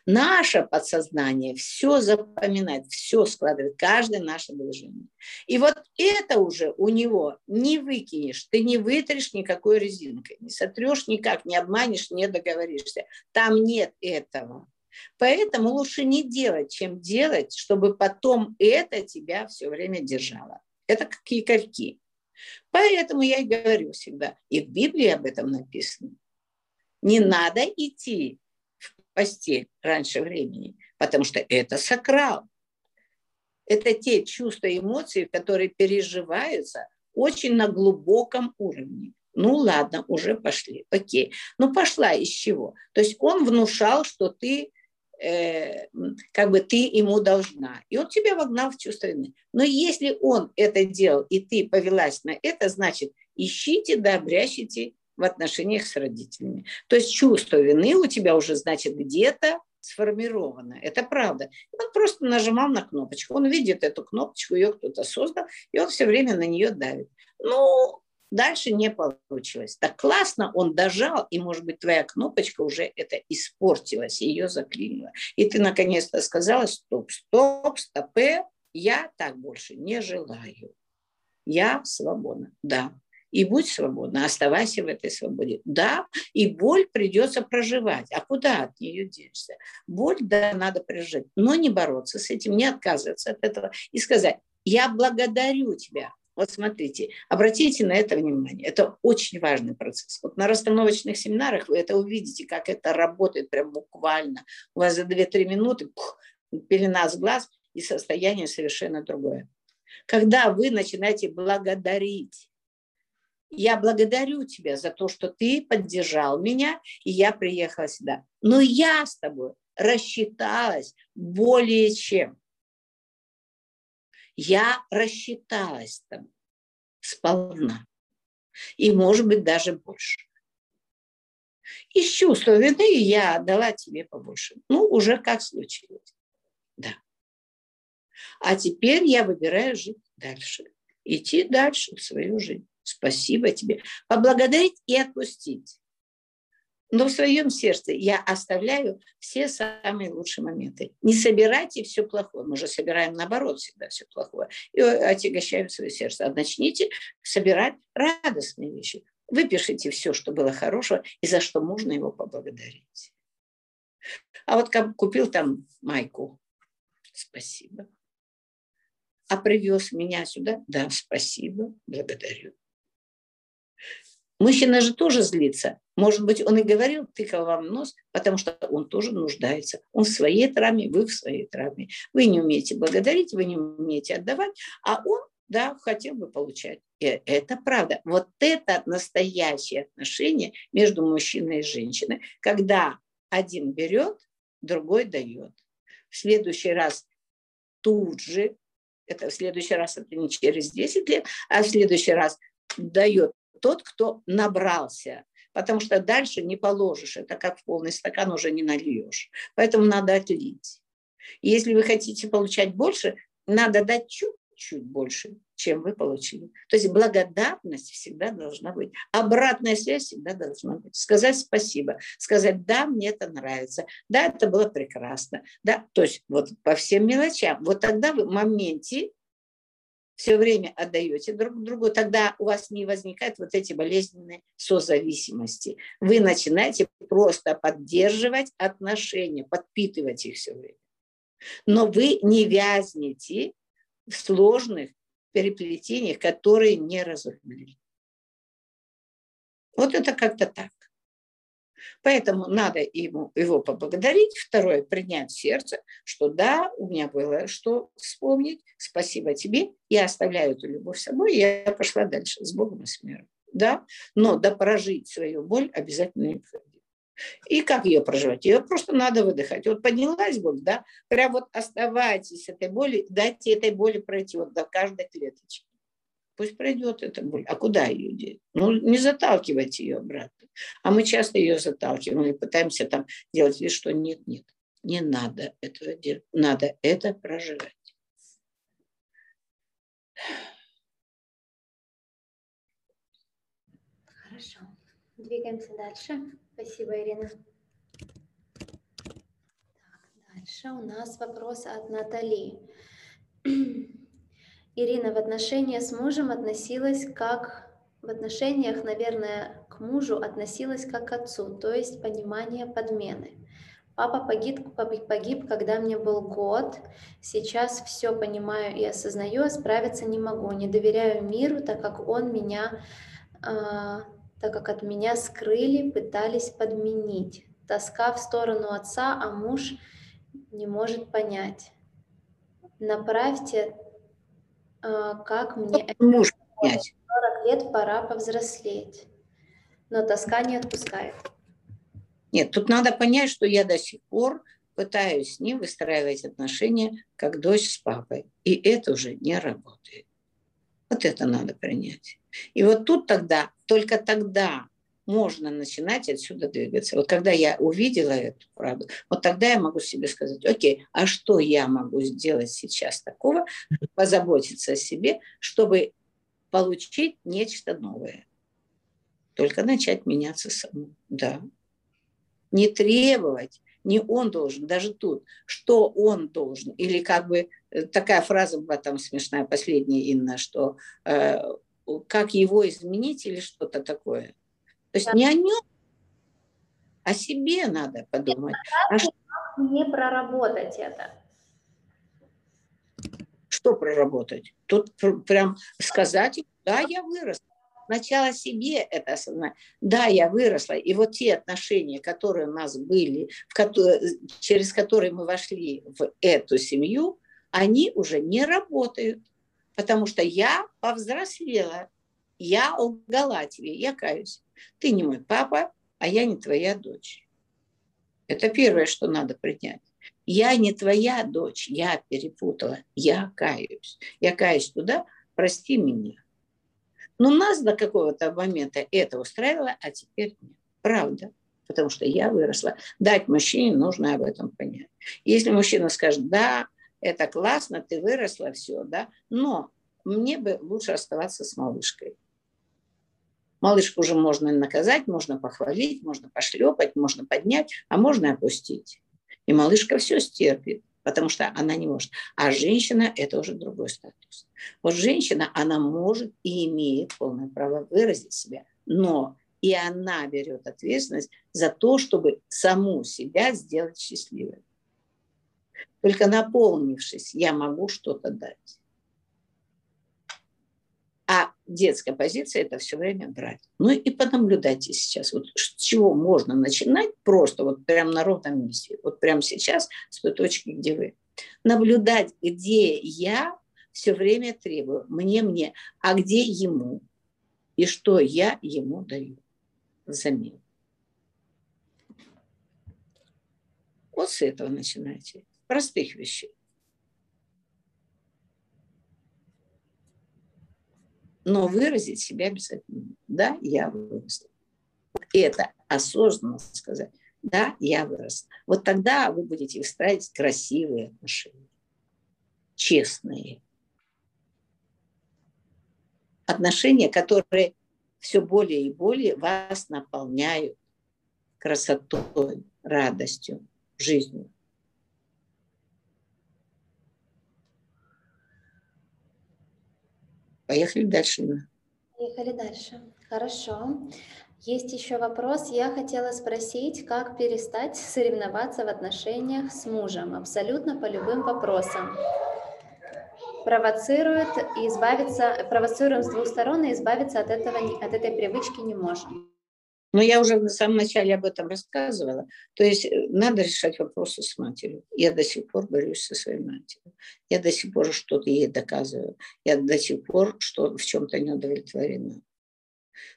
Наше подсознание все запоминает, все складывает, каждое наше движение. И вот это уже у него не выкинешь, ты не вытрешь никакой резинкой, не сотрешь никак, не обманешь, не договоришься. Там нет этого. Поэтому лучше не делать, чем делать, чтобы потом это тебя все время держало. Это как якорьки. Поэтому я и говорю всегда, и в Библии об этом написано. Не надо идти постель раньше времени, потому что это сакрал. Это те чувства и эмоции, которые переживаются очень на глубоком уровне. Ну ладно, уже пошли, окей. Ну пошла из чего? То есть он внушал, что ты э, как бы ты ему должна. И он тебя вогнал в чувство вины. Но если он это делал, и ты повелась на это, значит, ищите да обрящите в отношениях с родителями. То есть чувство вины у тебя уже, значит, где-то сформировано. Это правда. Он просто нажимал на кнопочку. Он видит эту кнопочку, ее кто-то создал, и он все время на нее давит. Ну, дальше не получилось. Так классно он дожал, и, может быть, твоя кнопочка уже это испортилась, ее заклинила. И ты наконец-то сказала, стоп, стоп, стопе, я так больше не желаю. Я свободна. Да, и будь свободна, оставайся в этой свободе. Да, и боль придется проживать. А куда от нее денешься? Боль, да, надо прожить, но не бороться с этим, не отказываться от этого и сказать, Я благодарю тебя. Вот смотрите, обратите на это внимание. Это очень важный процесс. Вот на расстановочных семинарах вы это увидите, как это работает прям буквально. У вас за 2-3 минуты пух, пелена с глаз, и состояние совершенно другое. Когда вы начинаете благодарить, я благодарю тебя за то, что ты поддержал меня, и я приехала сюда. Но я с тобой рассчиталась более чем. Я рассчиталась там сполна. И, может быть, даже больше. Из чувства вины я отдала тебе побольше. Ну, уже как случилось. Да. А теперь я выбираю жить дальше. Идти дальше в свою жизнь. Спасибо тебе. Поблагодарить и отпустить. Но в своем сердце я оставляю все самые лучшие моменты. Не собирайте все плохое. Мы же собираем наоборот всегда все плохое. И отягощаем свое сердце. А начните собирать радостные вещи. Выпишите все, что было хорошего и за что можно его поблагодарить. А вот как купил там майку. Спасибо. А привез меня сюда? Да, спасибо, благодарю. Мужчина же тоже злится. Может быть, он и говорил, тыкал вам нос, потому что он тоже нуждается. Он в своей травме, вы в своей травме. Вы не умеете благодарить, вы не умеете отдавать, а он, да, хотел бы получать. И это правда. Вот это настоящее отношение между мужчиной и женщиной, когда один берет, другой дает. В следующий раз тут же, это в следующий раз это не через 10 лет, а в следующий раз дает тот, кто набрался, потому что дальше не положишь, это как в полный стакан уже не нальешь. Поэтому надо отлить. Если вы хотите получать больше, надо дать чуть-чуть больше, чем вы получили. То есть благодарность всегда должна быть. Обратная связь всегда должна быть. Сказать спасибо, сказать да, мне это нравится, да, это было прекрасно, да, то есть вот по всем мелочам. Вот тогда вы в моменте все время отдаете друг другу, тогда у вас не возникают вот эти болезненные созависимости. Вы начинаете просто поддерживать отношения, подпитывать их все время. Но вы не вязнете в сложных переплетениях, которые не разрубили. Вот это как-то так. Поэтому надо ему, его поблагодарить. Второе, принять сердце, что да, у меня было что вспомнить. Спасибо тебе. Я оставляю эту любовь с собой, я пошла дальше с Богом и с миром. Да? Но да прожить свою боль обязательно необходимо. И как ее проживать? Ее просто надо выдыхать. Вот поднялась боль, да, прям вот оставайтесь этой боли, дайте этой боли пройти вот до каждой клеточки. Пусть пройдет эта боль. А куда ее деть? Ну, не заталкивайте ее обратно. А мы часто ее заталкиваем и пытаемся там делать вид, что нет, нет. Не надо этого делать. Надо это проживать. Хорошо. Двигаемся дальше. Спасибо, Ирина. Так, дальше у нас вопрос от Натали. Ирина в отношениях с мужем относилась как... В отношениях, наверное, к мужу относилась как к отцу, то есть понимание подмены. Папа погиб, погиб, когда мне был год. Сейчас все понимаю и осознаю, а справиться не могу. Не доверяю миру, так как он меня, э, так как от меня скрыли, пытались подменить. Тоска в сторону отца, а муж не может понять. Направьте как мне это муж понять? 40 лет пора повзрослеть, но тоска не отпускает. Нет, тут надо понять, что я до сих пор пытаюсь с ним выстраивать отношения как дочь с папой. И это уже не работает. Вот это надо принять. И вот тут тогда, только тогда можно начинать отсюда двигаться. Вот когда я увидела эту правду, вот тогда я могу себе сказать, окей, а что я могу сделать сейчас такого, позаботиться о себе, чтобы получить нечто новое. Только начать меняться самому. Да. Не требовать, не он должен, даже тут, что он должен. Или как бы э, такая фраза была там смешная, последняя, Инна, что э, как его изменить или что-то такое. То есть да. не о нем, о себе надо подумать. А что... Проработать это? Что проработать? Тут прям сказать, да, я выросла. Сначала себе это осознать. Да, я выросла. И вот те отношения, которые у нас были, в которые, через которые мы вошли в эту семью, они уже не работают. Потому что я повзрослела. Я лгала тебе, я каюсь. Ты не мой папа, а я не твоя дочь. Это первое, что надо принять. Я не твоя дочь, я перепутала, я каюсь. Я каюсь туда, прости меня. Но нас до какого-то момента это устраивало, а теперь нет. Правда. Потому что я выросла. Дать мужчине нужно об этом понять. Если мужчина скажет, да, это классно, ты выросла, все, да, но мне бы лучше оставаться с малышкой. Малышку уже можно наказать, можно похвалить, можно пошлепать, можно поднять, а можно опустить. И малышка все стерпит, потому что она не может. А женщина – это уже другой статус. Вот женщина, она может и имеет полное право выразить себя, но и она берет ответственность за то, чтобы саму себя сделать счастливой. Только наполнившись, я могу что-то дать. Детская позиция – это все время брать. Ну и понаблюдайте сейчас, вот с чего можно начинать просто вот прямо на ровном месте, вот прямо сейчас с той точки, где вы. Наблюдать, где я все время требую, мне, мне, а где ему, и что я ему даю взамен. Вот с этого начинайте. Простых вещей. Но выразить себя обязательно. Да, я выросла. Это осознанно сказать. Да, я выросла. Вот тогда вы будете выстраивать красивые отношения. Честные. Отношения, которые все более и более вас наполняют красотой, радостью, жизнью. Поехали дальше. Поехали дальше. Хорошо. Есть еще вопрос. Я хотела спросить, как перестать соревноваться в отношениях с мужем, абсолютно по любым вопросам. Провоцирует и избавиться, провоцируем с двух сторон и избавиться от, этого, от этой привычки не можем. Но я уже в самом начале об этом рассказывала. То есть э, надо решать вопросы с матерью. Я до сих пор борюсь со своей матерью. Я до сих пор что-то ей доказываю. Я до сих пор что в чем-то не удовлетворена.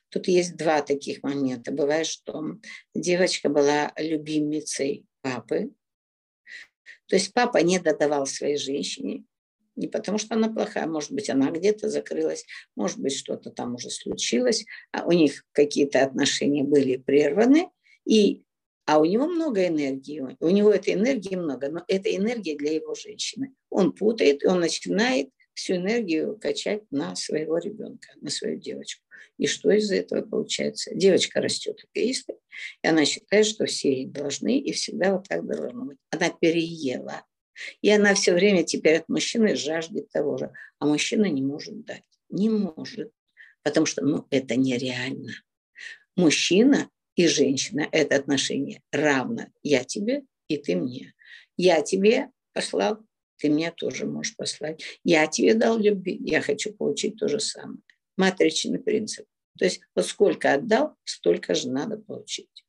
Тут есть два таких момента. Бывает, что девочка была любимицей папы. То есть папа не додавал своей женщине не потому, что она плохая, может быть, она где-то закрылась, может быть, что-то там уже случилось, а у них какие-то отношения были прерваны, и, а у него много энергии, у него этой энергии много, но это энергия для его женщины. Он путает, и он начинает всю энергию качать на своего ребенка, на свою девочку. И что из этого получается? Девочка растет эгоисткой, и она считает, что все ей должны, и всегда вот так должно быть. Она переела и она все время теперь от мужчины жаждет того же. А мужчина не может дать. Не может. Потому что ну, это нереально. Мужчина и женщина – это отношение равно. Я тебе, и ты мне. Я тебе послал, ты мне тоже можешь послать. Я тебе дал любви, я хочу получить то же самое. Матричный принцип. То есть вот сколько отдал, столько же надо получить.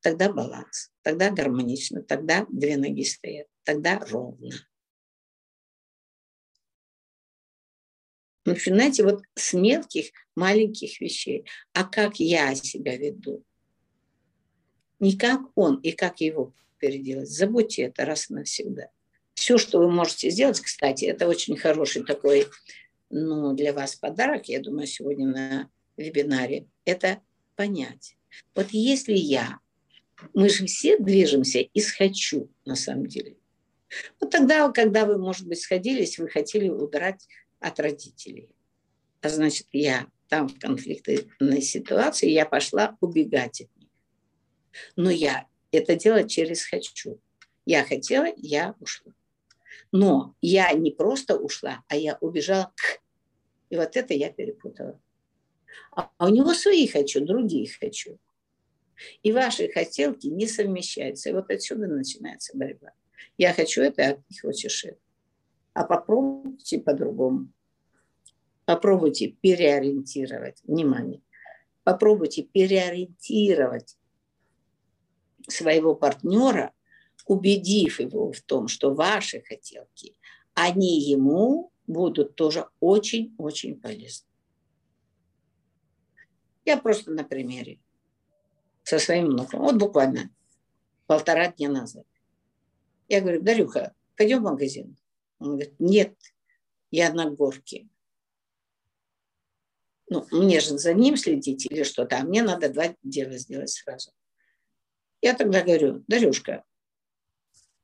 Тогда баланс, тогда гармонично, тогда две ноги стоят тогда ровно. Начинайте вот с мелких, маленьких вещей. А как я себя веду? Не как он и как его переделать. Забудьте это раз и навсегда. Все, что вы можете сделать, кстати, это очень хороший такой, ну, для вас подарок, я думаю, сегодня на вебинаре, это понять. Вот если я, мы же все движемся из «хочу» на самом деле. Вот тогда, когда вы, может быть, сходились, вы хотели убирать от родителей. А значит, я там в конфликтной ситуации, я пошла убегать от них. Но я это делать через «хочу». Я хотела, я ушла. Но я не просто ушла, а я убежала к. И вот это я перепутала. А у него свои хочу, другие хочу. И ваши хотелки не совмещаются. И вот отсюда начинается борьба. Я хочу это, а ты хочешь это. А попробуйте по-другому. Попробуйте переориентировать внимание. Попробуйте переориентировать своего партнера, убедив его в том, что ваши хотелки, они ему будут тоже очень-очень полезны. Я просто на примере со своим внуком. Вот буквально полтора дня назад. Я говорю, Дарюха, пойдем в магазин. Он говорит, нет, я на горке. Ну, мне же за ним следить или что-то, а мне надо два дела сделать сразу. Я тогда говорю, Дарюшка,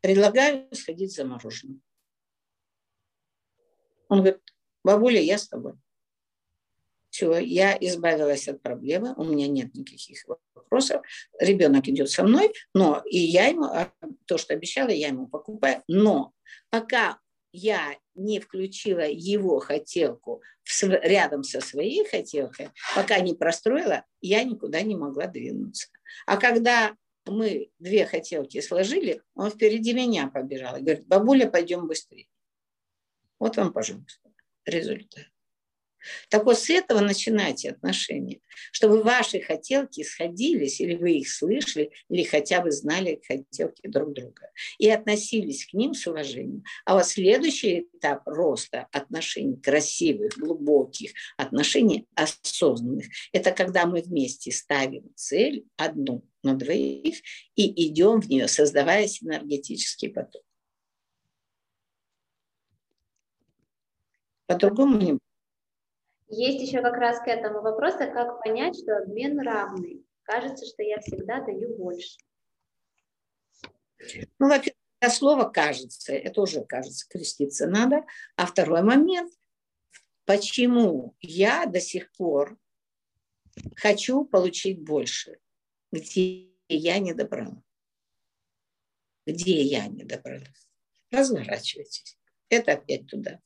предлагаю сходить за мороженым. Он говорит, бабуля, я с тобой. Все, я избавилась от проблемы, у меня нет никаких вопросов. Ребенок идет со мной, но и я ему, а, то, что обещала, я ему покупаю. Но пока я не включила его хотелку в, рядом со своей хотелкой, пока не простроила, я никуда не могла двинуться. А когда мы две хотелки сложили, он впереди меня побежал и говорит, бабуля, пойдем быстрее. Вот вам, пожалуйста, результат. Так вот с этого начинайте отношения, чтобы ваши хотелки сходились, или вы их слышали, или хотя бы знали хотелки друг друга, и относились к ним с уважением. А вот следующий этап роста отношений, красивых, глубоких отношений, осознанных, это когда мы вместе ставим цель одну на двоих и идем в нее, создавая синергетический поток. По-другому не будет. Есть еще как раз к этому вопрос, а как понять, что обмен равный. Кажется, что я всегда даю больше. Ну, во-первых, слово «кажется», это уже, кажется, креститься надо. А второй момент, почему я до сих пор хочу получить больше, где я не добрала. Где я не добрала. Разворачивайтесь. Это опять туда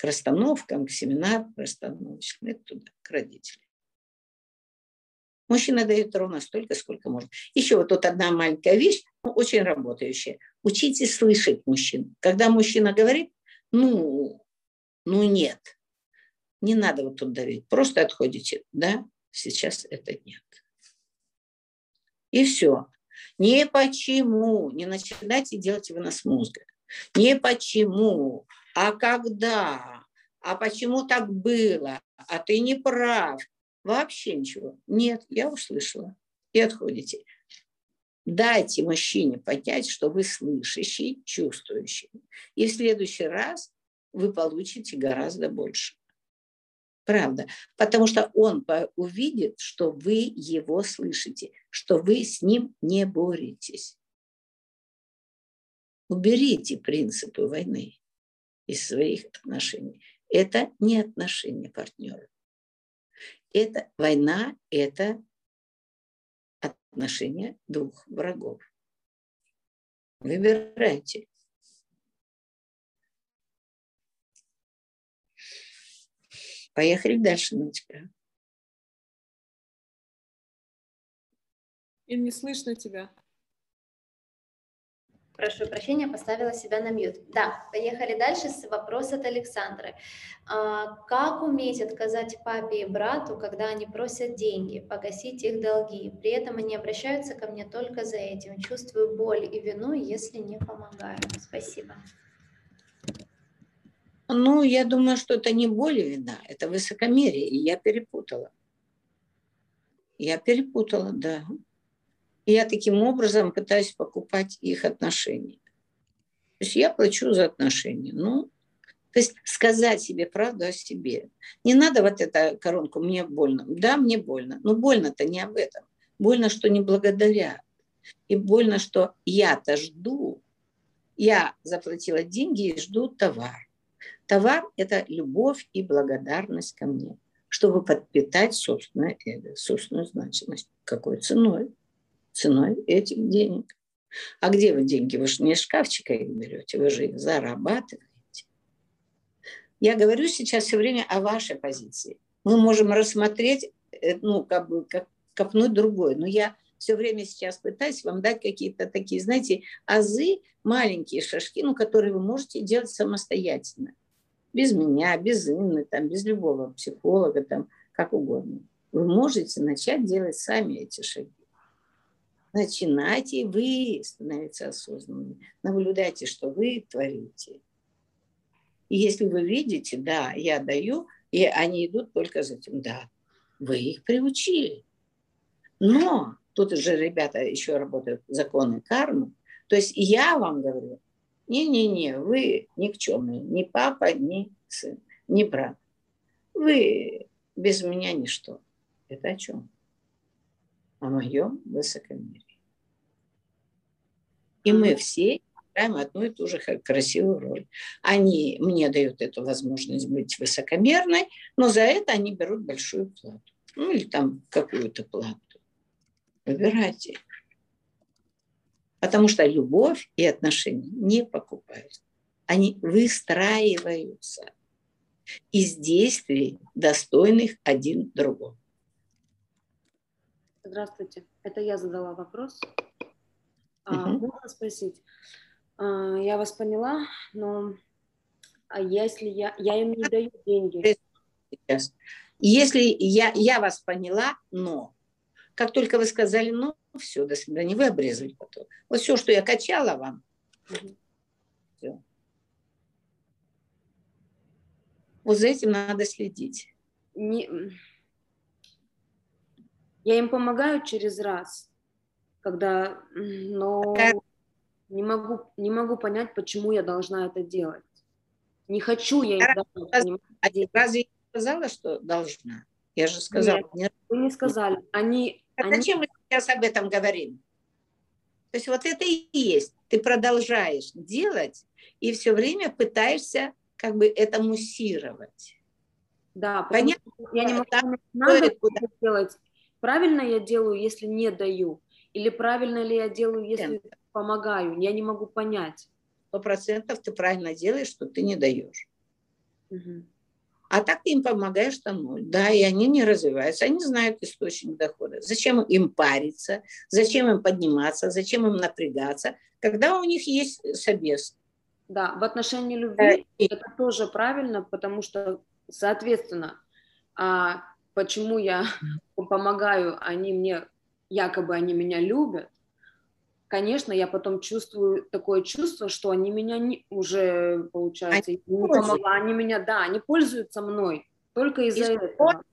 к расстановкам, к семинарам расстановочным, это туда, к родителям. Мужчина дает ровно столько, сколько может. Еще вот тут одна маленькая вещь, ну, очень работающая. Учитесь слышать мужчин. Когда мужчина говорит, ну, ну нет, не надо вот тут давить, просто отходите, да, сейчас это нет. И все. Не почему, не начинайте делать вынос мозга. Не почему, а когда, а почему так было, а ты не прав. Вообще ничего. Нет, я услышала. И отходите. Дайте мужчине понять, что вы слышащий, чувствующий. И в следующий раз вы получите гораздо больше. Правда. Потому что он увидит, что вы его слышите, что вы с ним не боретесь. Уберите принципы войны из своих отношений. Это не отношения партнера. Это война, это отношения двух врагов. Выбирайте. Поехали дальше, Ночка. И не слышно тебя. Прошу прощения, поставила себя на мьют. Да, поехали дальше с вопроса от Александры. А, как уметь отказать папе и брату, когда они просят деньги, погасить их долги? При этом они обращаются ко мне только за этим. Чувствую боль и вину, если не помогаю. Спасибо. Ну, я думаю, что это не боль и вина, это высокомерие, и я перепутала. Я перепутала, да. Я таким образом пытаюсь покупать их отношения. То есть я плачу за отношения. Ну, то есть сказать себе правду о себе. Не надо вот эту коронку «мне больно». Да, мне больно. Но больно-то не об этом. Больно, что не благодаря. И больно, что я-то жду. Я заплатила деньги и жду товар. Товар – это любовь и благодарность ко мне, чтобы подпитать собственное эго, собственную значимость. Какой ценой? Ценой этих денег. А где вы деньги? Вы же не из шкафчика их берете, вы же их зарабатываете. Я говорю сейчас все время о вашей позиции. Мы можем рассмотреть, э, ну, как бы, как, копнуть другой. Но я все время сейчас пытаюсь вам дать какие-то такие, знаете, азы, маленькие шажки, ну, которые вы можете делать самостоятельно. Без меня, без Инны, там, без любого психолога, там, как угодно. Вы можете начать делать сами эти шаги. Начинайте вы становиться осознанными. Наблюдайте, что вы творите. И если вы видите, да, я даю, и они идут только за этим, да, вы их приучили. Но тут же ребята еще работают законы кармы. То есть я вам говорю, не-не-не, вы никчемные, ни папа, ни сын, ни брат. Вы без меня ничто. Это о чем? О моем высокомерии. И мы все играем одну и ту же красивую роль. Они мне дают эту возможность быть высокомерной, но за это они берут большую плату. Ну или там какую-то плату. Выбирайте. Потому что любовь и отношения не покупаются. Они выстраиваются из действий, достойных один другого. Здравствуйте. Это я задала вопрос. А, можно спросить? А, я вас поняла, но а если я, я им не даю деньги? Сейчас. Если я, я вас поняла, но как только вы сказали «ну», все, до свидания, вы обрезали потом. Вот все, что я качала вам, все. Вот за этим надо следить. Не... Я им помогаю через раз, когда, но не могу, не могу понять, почему я должна это делать. Не хочу я им давать. А разве я сказала, что должна? Я же сказала. Нет, нет. вы не сказали. Они а они... зачем мы сейчас об этом говорим? То есть вот это и есть. Ты продолжаешь делать и все время пытаешься как бы это муссировать. Да, понятно. Я не могу там надо куда делать. Правильно я делаю, если не даю? Или правильно ли я делаю, если помогаю? Я не могу понять. Сто процентов ты правильно делаешь, что ты не даешь. Угу. А так ты им помогаешь тому. Да, и они не развиваются, они знают источник дохода. Зачем им париться, зачем им подниматься, зачем им напрягаться, когда у них есть собес. Да, в отношении любви да. это тоже правильно, потому что, соответственно, а почему я помогаю, они мне, якобы они меня любят, конечно, я потом чувствую такое чувство, что они меня не, уже, получается, они не помогла, они меня, да, они пользуются мной только из-за Использ... этого.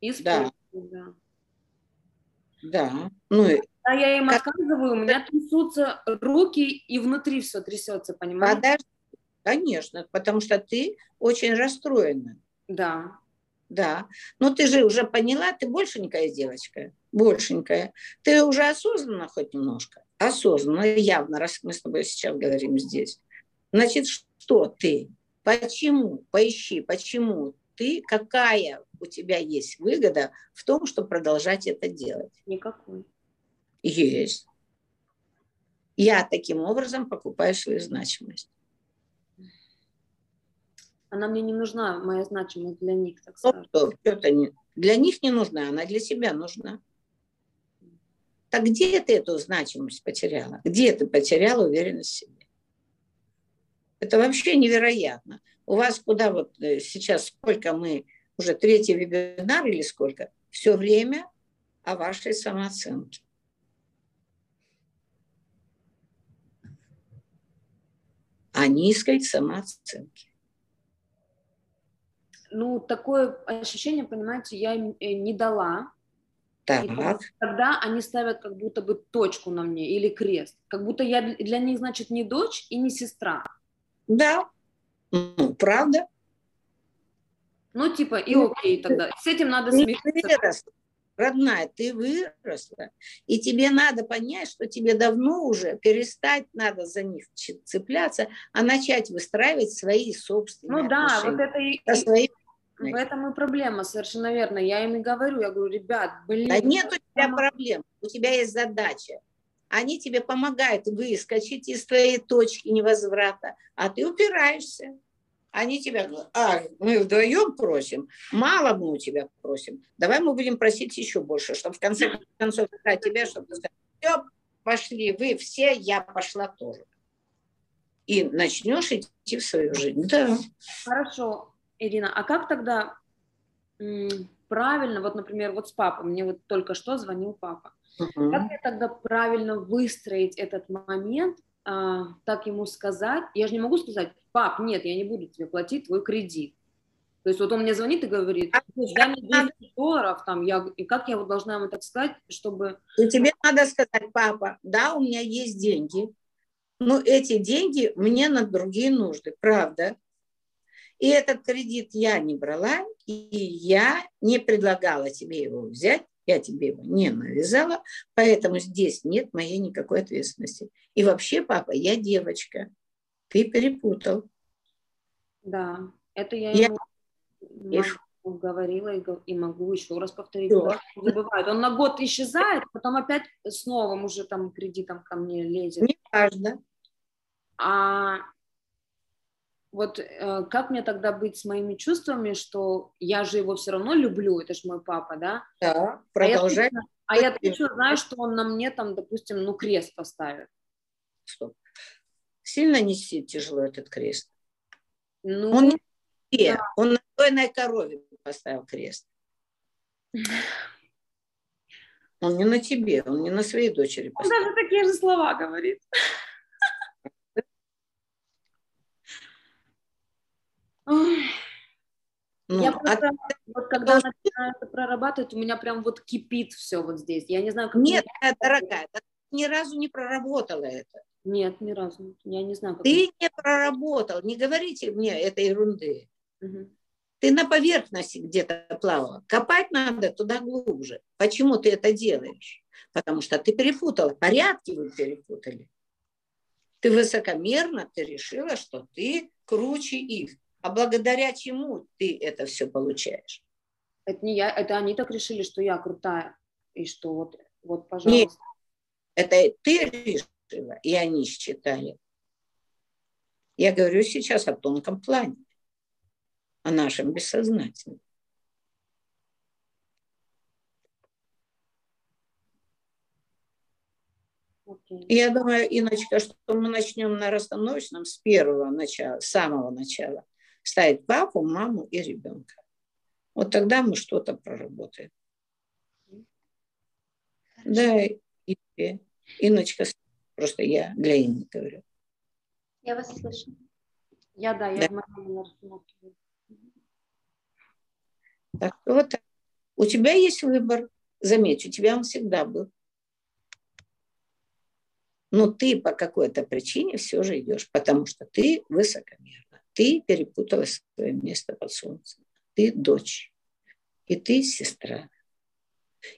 Используют, да. Да. Ну, Когда я им как... отказываю, у меня трясутся руки, и внутри все трясется, понимаешь? Подожди. Конечно, потому что ты очень расстроена. Да. Да. Но ты же уже поняла, ты большенькая девочка большенькая. Ты уже осознанно хоть немножко? Осознанно, явно, раз мы с тобой сейчас говорим здесь. Значит, что ты? Почему? Поищи, почему ты, какая у тебя есть выгода в том, чтобы продолжать это делать? Никакой. Есть. Я таким образом покупаю свою значимость. Она мне не нужна, моя значимость для них, так сказать. Стоп, не, для них не нужна, она для себя нужна. Так где ты эту значимость потеряла? Где ты потеряла уверенность в себе? Это вообще невероятно. У вас куда вот э, сейчас сколько мы, уже третий вебинар или сколько, все время о вашей самооценке. О низкой самооценке. Ну, такое ощущение, понимаете, я им э, не дала, так. И тогда они ставят как будто бы точку на мне или крест. Как будто я для них, значит, не дочь и не сестра. Да, ну, правда. Ну, типа, и ну, окей тогда. С этим надо смириться. Родная, ты выросла, и тебе надо понять, что тебе давно уже перестать надо за них цепляться, а начать выстраивать свои собственные Ну да, вот это и, со своими в этом и проблема, совершенно верно. Я им и говорю, я говорю, ребят, блин. Да нет у тебя сама... проблем, у тебя есть задача. Они тебе помогают выскочить из твоей точки невозврата, а ты упираешься. Они тебя говорят, а, мы вдвоем просим, мало мы у тебя просим, давай мы будем просить еще больше, чтобы в конце концов тебя, чтобы все, пошли вы все, я пошла тоже. И начнешь идти в свою жизнь. Да. Хорошо, Ирина, а как тогда правильно, вот, например, вот с папой, мне вот только что звонил папа, угу. как мне тогда правильно выстроить этот момент, а, так ему сказать, я же не могу сказать, пап, нет, я не буду тебе платить твой кредит. То есть вот он мне звонит и говорит, а дай мне 200 долларов, там, я, и как я вот должна ему так сказать, чтобы... И тебе надо сказать, папа, да, у меня есть деньги, но эти деньги мне на другие нужды, правда. И этот кредит я не брала, и я не предлагала тебе его взять, я тебе его не навязала, поэтому здесь нет моей никакой ответственности. И вообще, папа, я девочка. Ты перепутал. Да, это я, я... ему говорила и, и могу еще раз повторить. Забывает. Он на год исчезает, потом опять с новым уже там кредитом ко мне лезет. Не важно. А вот э, как мне тогда быть с моими чувствами, что я же его все равно люблю, это же мой папа, да? Да, продолжай. А я, а я точно знаю, что он на мне там, допустим, ну крест поставит. Стоп. Сильно нести тяжело этот крест? Ну, он не тебе, да. он на той корове поставил крест. Он не на тебе, он не на своей дочери поставил. Он даже такие же слова говорит. Ну, я просто, а... вот когда начинаю это прорабатывать, у меня прям вот кипит все вот здесь. Я не знаю, как... Нет, мне... дорогая, ты ни разу не проработала это. Нет, ни разу. Я не знаю, как... Ты не проработал. Не говорите мне этой ерунды. Угу. Ты на поверхности где-то плавала. Копать надо туда глубже. Почему ты это делаешь? Потому что ты перепутала. Порядки вы перепутали. Ты высокомерно, ты решила, что ты круче их. А благодаря чему ты это все получаешь? Это не я, это они так решили, что я крутая. И что вот, вот пожалуйста. Нет, это ты решила, и они считали. Я говорю сейчас о тонком плане, о нашем бессознательном. Я думаю, Иночка, что мы начнем на расстановочном с первого начала, с самого начала ставить папу, маму и ребенка. Вот тогда мы что-то проработаем. Да, и Иночка, просто я для Инны говорю. Я вас слышу. Я, да, я да. в Так, вот так. У тебя есть выбор. Заметь, у тебя он всегда был. Но ты по какой-то причине все же идешь, потому что ты высокомерный. Ты перепутала свое место под солнцем. Ты дочь. И ты сестра.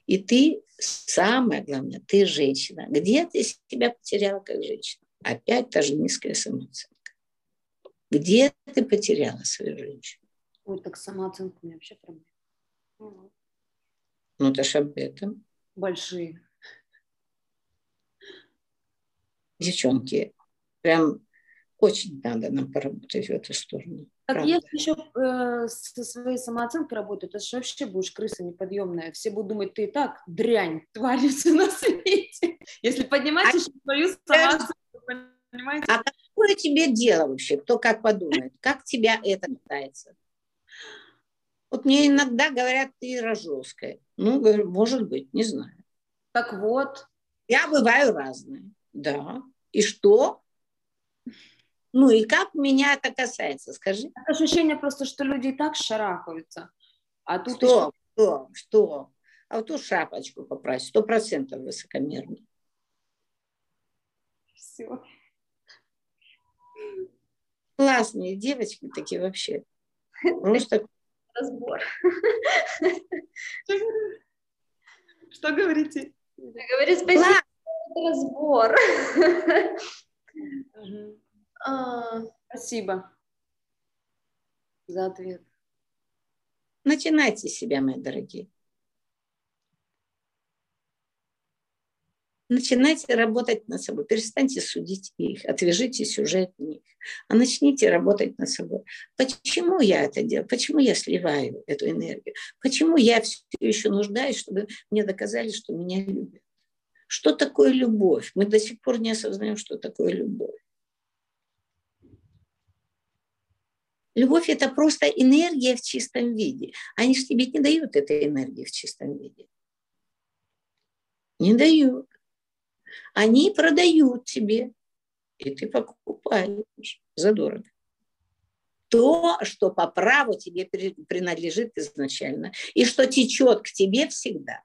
И ты, самое главное, ты женщина. Где ты себя потеряла как женщина? Опять та же низкая самооценка. Где ты потеряла свою женщину? Ой, так самооценка у меня вообще проблема. Ну, это ж об этом. Большие. Девчонки, прям очень надо нам поработать в эту сторону. Так правда. если еще э, со своей самооценкой работать, это же вообще будешь крыса неподъемная. Все будут думать, ты и так дрянь, творится на свете. Если поднимать а еще свою самооценку, понимаете? А какое тебе дело вообще? Кто как подумает? Как тебя это касается? Вот мне иногда говорят, ты рожеская. Ну, говорю, может быть, не знаю. Так вот. Я бываю разная, да. И что? Ну и как меня это касается, скажи? Ощущение просто, что люди и так шарахаются. А тут что, еще... что, что? А вот ту шапочку поправь, сто процентов высокомерно. Все. Классные девочки такие вообще. Просто... Разбор. Что говорите? Говорю, спасибо. Разбор. А, спасибо за ответ. Начинайте себя, мои дорогие. Начинайте работать над собой. Перестаньте судить их, отвяжитесь уже от них. А начните работать над собой. Почему я это делаю? Почему я сливаю эту энергию? Почему я все еще нуждаюсь, чтобы мне доказали, что меня любят? Что такое любовь? Мы до сих пор не осознаем, что такое любовь. Любовь – это просто энергия в чистом виде. Они же тебе не дают этой энергии в чистом виде. Не дают. Они продают тебе, и ты покупаешь задорого. То, что по праву тебе принадлежит изначально, и что течет к тебе всегда.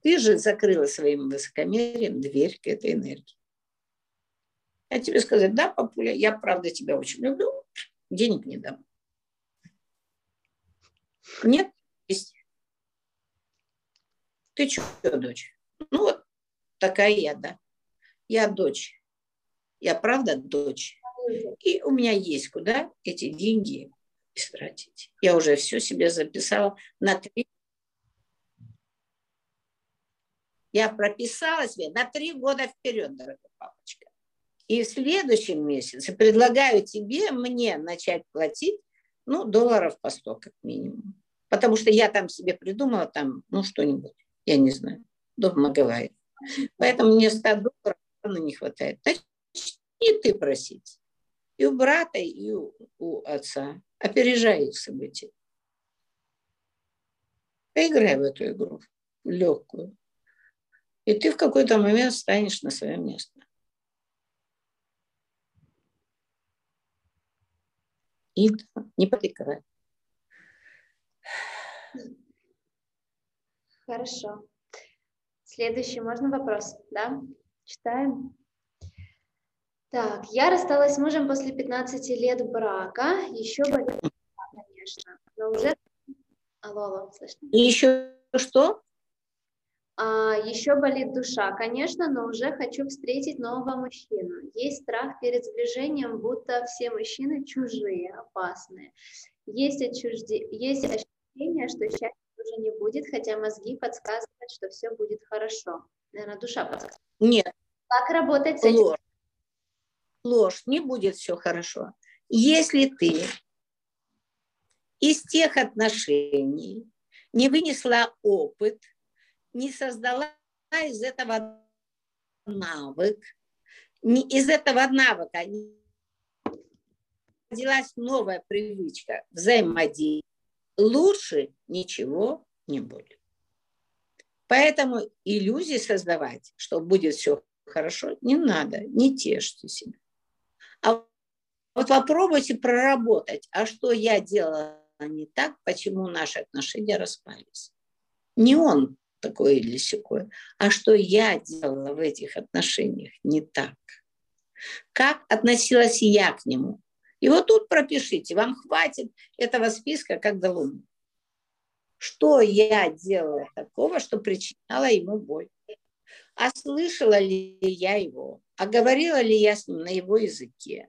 Ты же закрыла своим высокомерием дверь к этой энергии. Я тебе сказать, да, папуля, я правда тебя очень люблю, денег не дам. Нет, есть. Ты что, дочь? Ну вот такая я, да. Я дочь. Я правда дочь. И у меня есть куда эти деньги истратить. Я уже все себе записала на три. Я прописала себе на три года вперед, дорогой папочка. И в следующем месяце предлагаю тебе, мне начать платить, ну, долларов по 100 как минимум. Потому что я там себе придумала там, ну, что-нибудь я не знаю, дома говорит. Поэтому мне 100 долларов не хватает. Значит, и ты просить. И у брата, и у, у отца. Опережай их события. Поиграй в эту игру, легкую. И ты в какой-то момент встанешь на свое место. И не потекай. Хорошо. Следующий, можно вопрос? Да? Читаем. Так, я рассталась с мужем после 15 лет брака. Еще болит, конечно, но уже... Алло, алло, слышно? И еще что? А, еще болит душа, конечно, но уже хочу встретить нового мужчину. Есть страх перед сближением, будто все мужчины чужие, опасные. Есть, отчужде... Есть ощущение, что счастье уже не будет, хотя мозги подсказывают, что все будет хорошо. Наверное, душа подсказывает. Нет. Как работать с этим? Ложь. Ложь. Не будет все хорошо. Если ты из тех отношений не вынесла опыт, не создала из этого навык, не, из этого навыка родилась новая привычка взаимодействия, лучше ничего не будет. Поэтому иллюзии создавать, что будет все хорошо, не надо, не тешьте себя. А вот попробуйте проработать, а что я делала не так, почему наши отношения распались. Не он такой или секой, а что я делала в этих отношениях не так. Как относилась я к нему, и вот тут пропишите, вам хватит этого списка как до луны. Что я делала такого, что причиняла ему боль? А слышала ли я его? А говорила ли я с ним на его языке?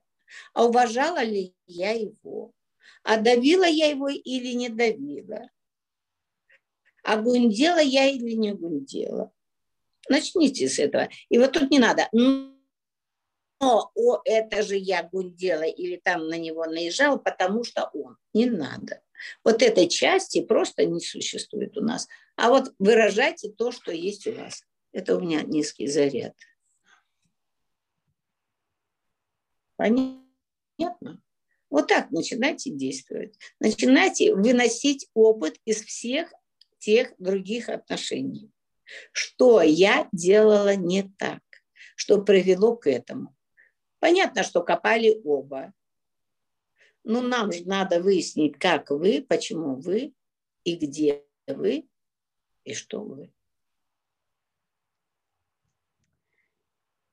А уважала ли я его? А давила я его или не давила? А гундела я или не гундела? Начните с этого. И вот тут не надо но о, это же я гундела или там на него наезжал, потому что он. Не надо. Вот этой части просто не существует у нас. А вот выражайте то, что есть у вас. Это у меня низкий заряд. Понятно? Вот так начинайте действовать. Начинайте выносить опыт из всех тех других отношений. Что я делала не так, что привело к этому. Понятно, что копали оба. Но нам же надо выяснить, как вы, почему вы, и где вы, и что вы.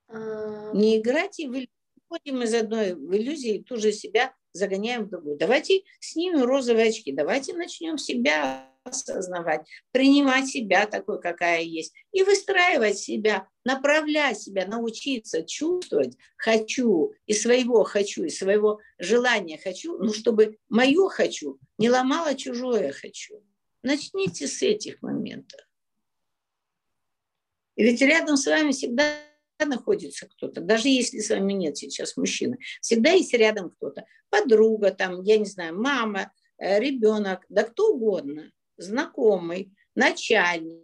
А... Не играйте в иллюзии. из одной в иллюзии, тут же себя загоняем в другую. Давайте снимем розовые очки, давайте начнем себя осознавать, принимать себя такой, какая есть, и выстраивать себя, направлять себя, научиться чувствовать «хочу», и своего «хочу», и своего желания «хочу», ну, чтобы мое «хочу» не ломало чужое «хочу». Начните с этих моментов. И ведь рядом с вами всегда находится кто-то, даже если с вами нет сейчас мужчины, всегда есть рядом кто-то, подруга там, я не знаю, мама, э, ребенок, да кто угодно, знакомый, начальник,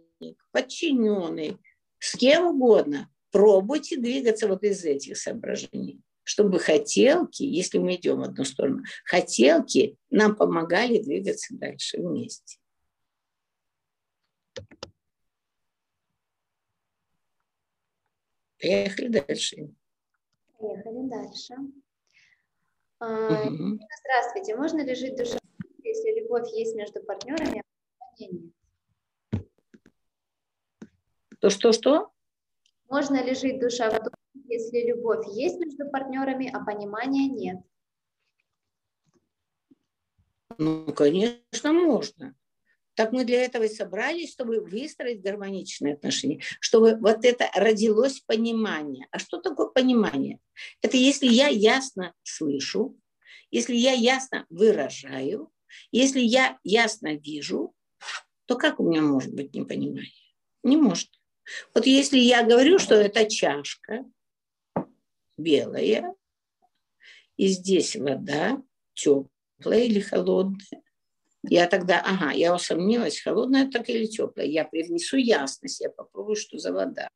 подчиненный, с кем угодно. Пробуйте двигаться вот из этих соображений, чтобы хотелки, если мы идем в одну сторону, хотелки нам помогали двигаться дальше вместе. Поехали дальше. Поехали дальше. Угу. Здравствуйте. Можно ли жить душой, если любовь есть между партнерами, нет? То что-что? Можно ли жить душа в духе, если любовь есть между партнерами, а понимания нет? Ну, конечно, можно. Так мы для этого и собрались, чтобы выстроить гармоничные отношения, чтобы вот это родилось понимание. А что такое понимание? Это если я ясно слышу, если я ясно выражаю, если я ясно вижу, то как у меня может быть непонимание? Не может. Вот если я говорю, что это чашка белая, и здесь вода теплая или холодная, я тогда, ага, я усомнилась, холодная так или теплая. Я привнесу ясность, я попробую, что за вода.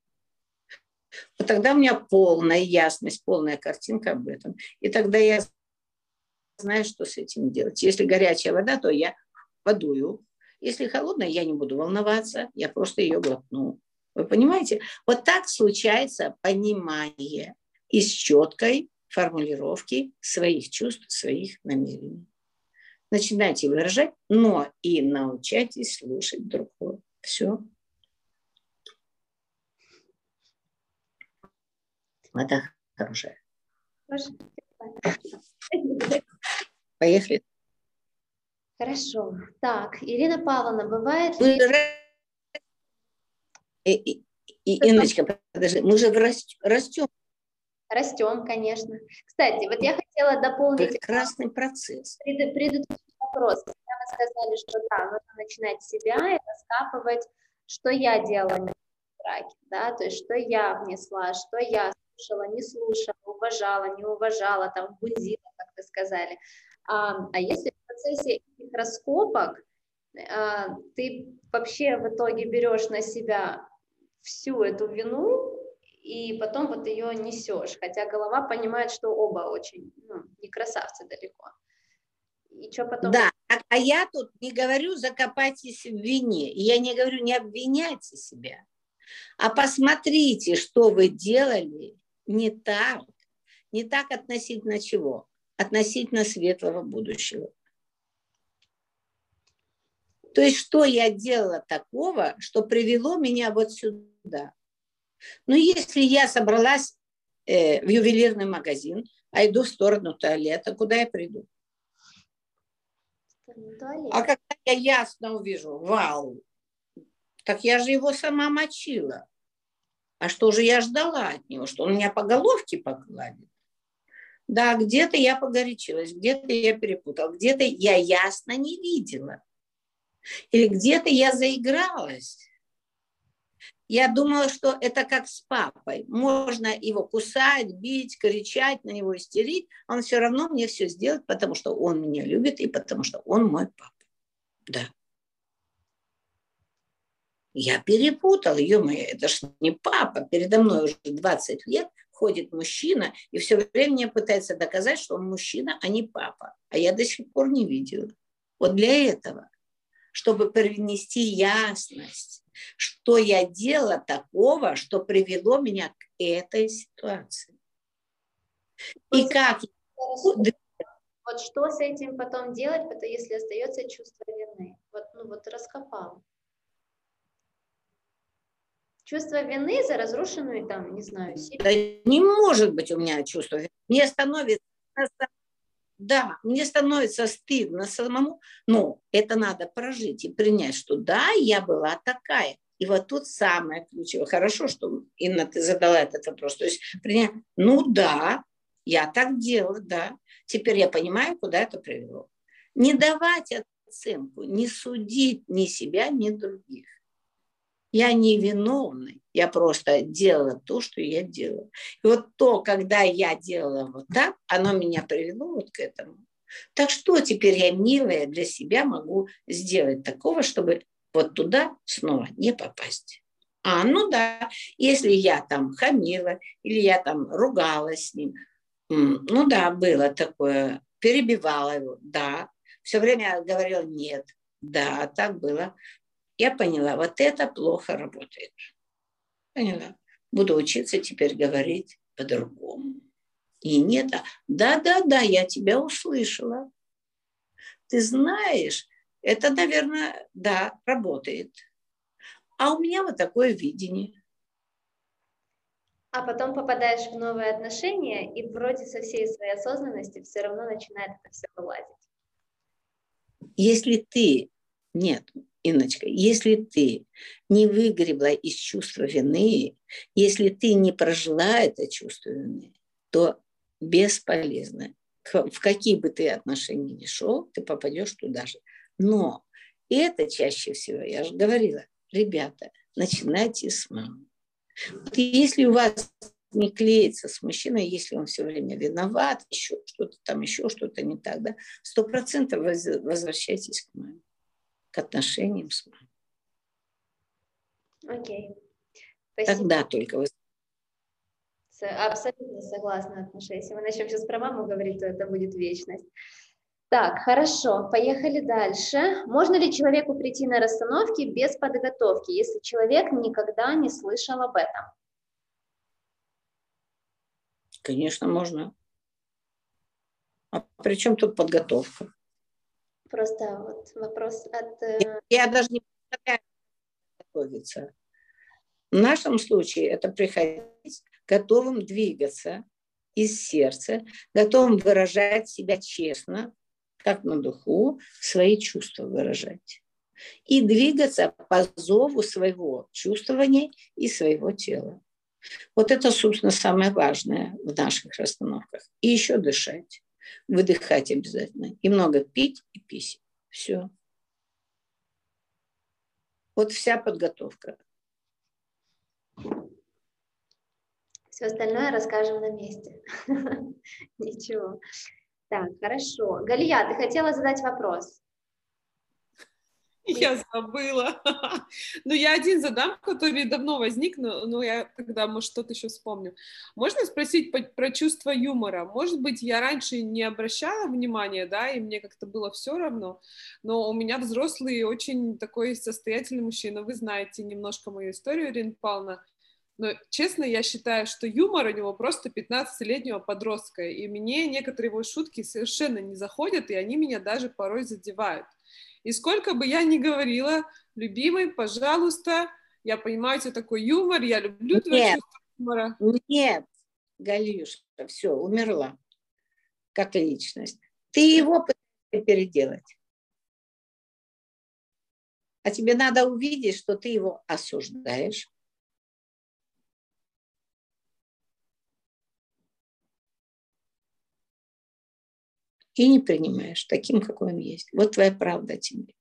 Вот тогда у меня полная ясность, полная картинка об этом. И тогда я знаю, что с этим делать. Если горячая вода, то я подую. Если холодная, я не буду волноваться, я просто ее глотну. Вы понимаете? Вот так случается понимание из четкой формулировки своих чувств, своих намерений начинайте выражать, но и научайтесь слушать другого. Все. Это хорошее. Поехали. Хорошо. Так, Ирина Павловна, бывает мы ли... И, и, и, Инночка, подожди, мы же растем Растем, конечно. Кстати, вот я хотела дополнить... Прекрасный процесс. Пред, предыдущий вопрос. Когда вы сказали, что да, нужно начинать с себя и раскапывать, что я делала в браке, да, то есть что я внесла, что я слушала, не слушала, уважала, не уважала, там, бунзила, как вы сказали. А, а если процессе этих раскопок а, ты вообще в итоге берешь на себя всю эту вину, и потом вот ее несешь, хотя голова понимает, что оба очень, ну, не красавцы далеко. И что потом? Да, а, а я тут не говорю закопайтесь в вине, я не говорю не обвиняйте себя, а посмотрите, что вы делали не так, не так относительно чего, относительно светлого будущего. То есть, что я делала такого, что привело меня вот сюда. Но если я собралась э, в ювелирный магазин, а иду в сторону туалета, куда я приду? А когда я ясно увижу, вау, так я же его сама мочила. А что же я ждала от него? Что он меня по головке погладит? Да, где-то я погорячилась, где-то я перепутала, где-то я ясно не видела. Или где-то я заигралась. Я думала, что это как с папой. Можно его кусать, бить, кричать на него, истерить. Он все равно мне все сделает, потому что он меня любит и потому что он мой папа. Да. Я перепутал, ё-моё, это ж не папа. Передо мной уже 20 лет ходит мужчина и все время мне пытается доказать, что он мужчина, а не папа. А я до сих пор не видела. Вот для этого, чтобы принести ясность, что я делала такого, что привело меня к этой ситуации. И как... Вот что с этим потом делать, если остается чувство вины? Вот, ну вот раскопал. Чувство вины за разрушенную, там, не знаю, семью. Да не может быть у меня чувство вины. Мне становится да, мне становится стыдно самому, но это надо прожить и принять, что да, я была такая. И вот тут самое ключевое. Хорошо, что, Инна, ты задала этот вопрос. То есть принять, ну да, я так делала, да. Теперь я понимаю, куда это привело. Не давать оценку, не судить ни себя, ни других. Я не виновный, я просто делала то, что я делала. И вот то, когда я делала вот так, оно меня привело вот к этому. Так что теперь я, милая, для себя могу сделать такого, чтобы вот туда снова не попасть? А, ну да, если я там хамила или я там ругалась с ним, ну да, было такое, перебивала его, да, все время говорила нет, да, так было. Я поняла, вот это плохо работает. Поняла. Буду учиться теперь говорить по-другому. И нет, а да-да-да, я тебя услышала. Ты знаешь, это, наверное, да, работает. А у меня вот такое видение. А потом попадаешь в новые отношения, и вроде со всей своей осознанности все равно начинает это все вылазить. Если ты, нет, Инночка, если ты не выгребла из чувства вины, если ты не прожила это чувство вины, то бесполезно. В какие бы ты отношения ни шел, ты попадешь туда же. Но это чаще всего, я же говорила, ребята, начинайте с мамы. Вот если у вас не клеится с мужчиной, если он все время виноват, еще что-то там, еще что-то не так, да, сто процентов возвращайтесь к маме, к отношениям с мамой. Окей. Спасибо. Тогда только вы Абсолютно согласна, Атмаша. Если мы начнем сейчас про маму говорить, то это будет вечность. Так, хорошо, поехали дальше. Можно ли человеку прийти на расстановки без подготовки, если человек никогда не слышал об этом? Конечно, можно. А при чем тут подготовка? Просто вот вопрос от... Э, я, даже не представляю, готовиться. В нашем случае это приходить готовым двигаться из сердца, готовым выражать себя честно, как на духу, свои чувства выражать. И двигаться по зову своего чувствования и своего тела. Вот это, собственно, самое важное в наших расстановках. И еще дышать. Выдыхать обязательно. И много пить и писать. Все. Вот вся подготовка. Все остальное расскажем на месте. Ничего. Так, хорошо. Галия, ты хотела задать вопрос? Я забыла. Ну, я один задам, который давно возник, но, но я тогда, может, что-то еще вспомню. Можно спросить по, про чувство юмора? Может быть, я раньше не обращала внимания, да, и мне как-то было все равно, но у меня взрослый, очень такой состоятельный мужчина. Вы знаете немножко мою историю, Ирина Павловна. Но, честно, я считаю, что юмор у него просто 15-летнего подростка, и мне некоторые его шутки совершенно не заходят, и они меня даже порой задевают. И сколько бы я ни говорила, любимый, пожалуйста, я понимаю, это такой юмор, я люблю твое чувство юмора. Нет, Галюша, все, умерла как личность. Ты его пытаешься переделать. А тебе надо увидеть, что ты его осуждаешь, и не принимаешь таким, какой он есть. Вот твоя правда тебе.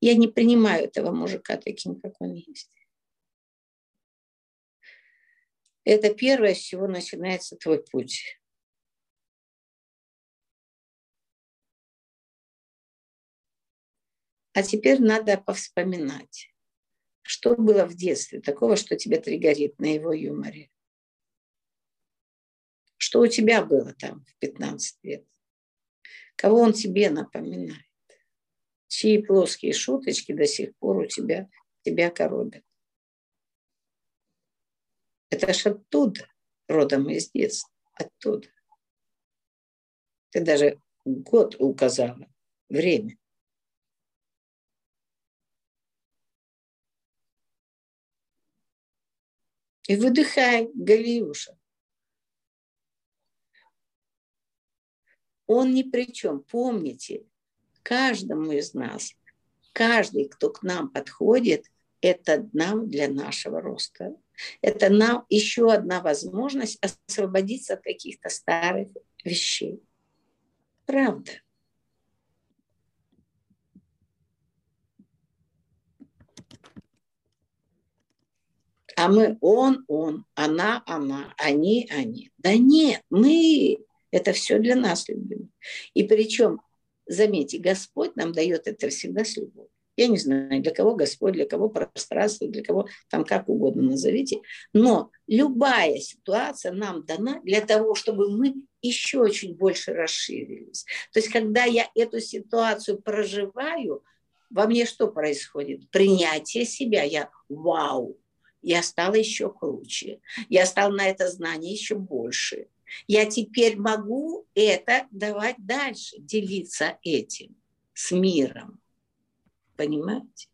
Я не принимаю этого мужика таким, как он есть. Это первое, с чего начинается твой путь. А теперь надо повспоминать, что было в детстве такого, что тебя триггерит на его юморе. Что у тебя было там в 15 лет? Кого он тебе напоминает? Чьи плоские шуточки до сих пор у тебя, тебя коробят? Это ж оттуда, родом из детства, оттуда. Ты даже год указала, время. И выдыхай, Галиюша. Он ни при чем. Помните, каждому из нас, каждый, кто к нам подходит, это нам для нашего роста. Это нам еще одна возможность освободиться от каких-то старых вещей. Правда. А мы он, он, она, она, они, они. Да нет, мы это все для нас любим. И причем, заметьте, Господь нам дает это всегда с любовью. Я не знаю, для кого Господь, для кого пространство, для кого там как угодно назовите. Но любая ситуация нам дана для того, чтобы мы еще чуть больше расширились. То есть, когда я эту ситуацию проживаю, во мне что происходит? Принятие себя. Я вау, я стала еще круче. Я стала на это знание еще больше. Я теперь могу это давать дальше, делиться этим с миром. Понимаете?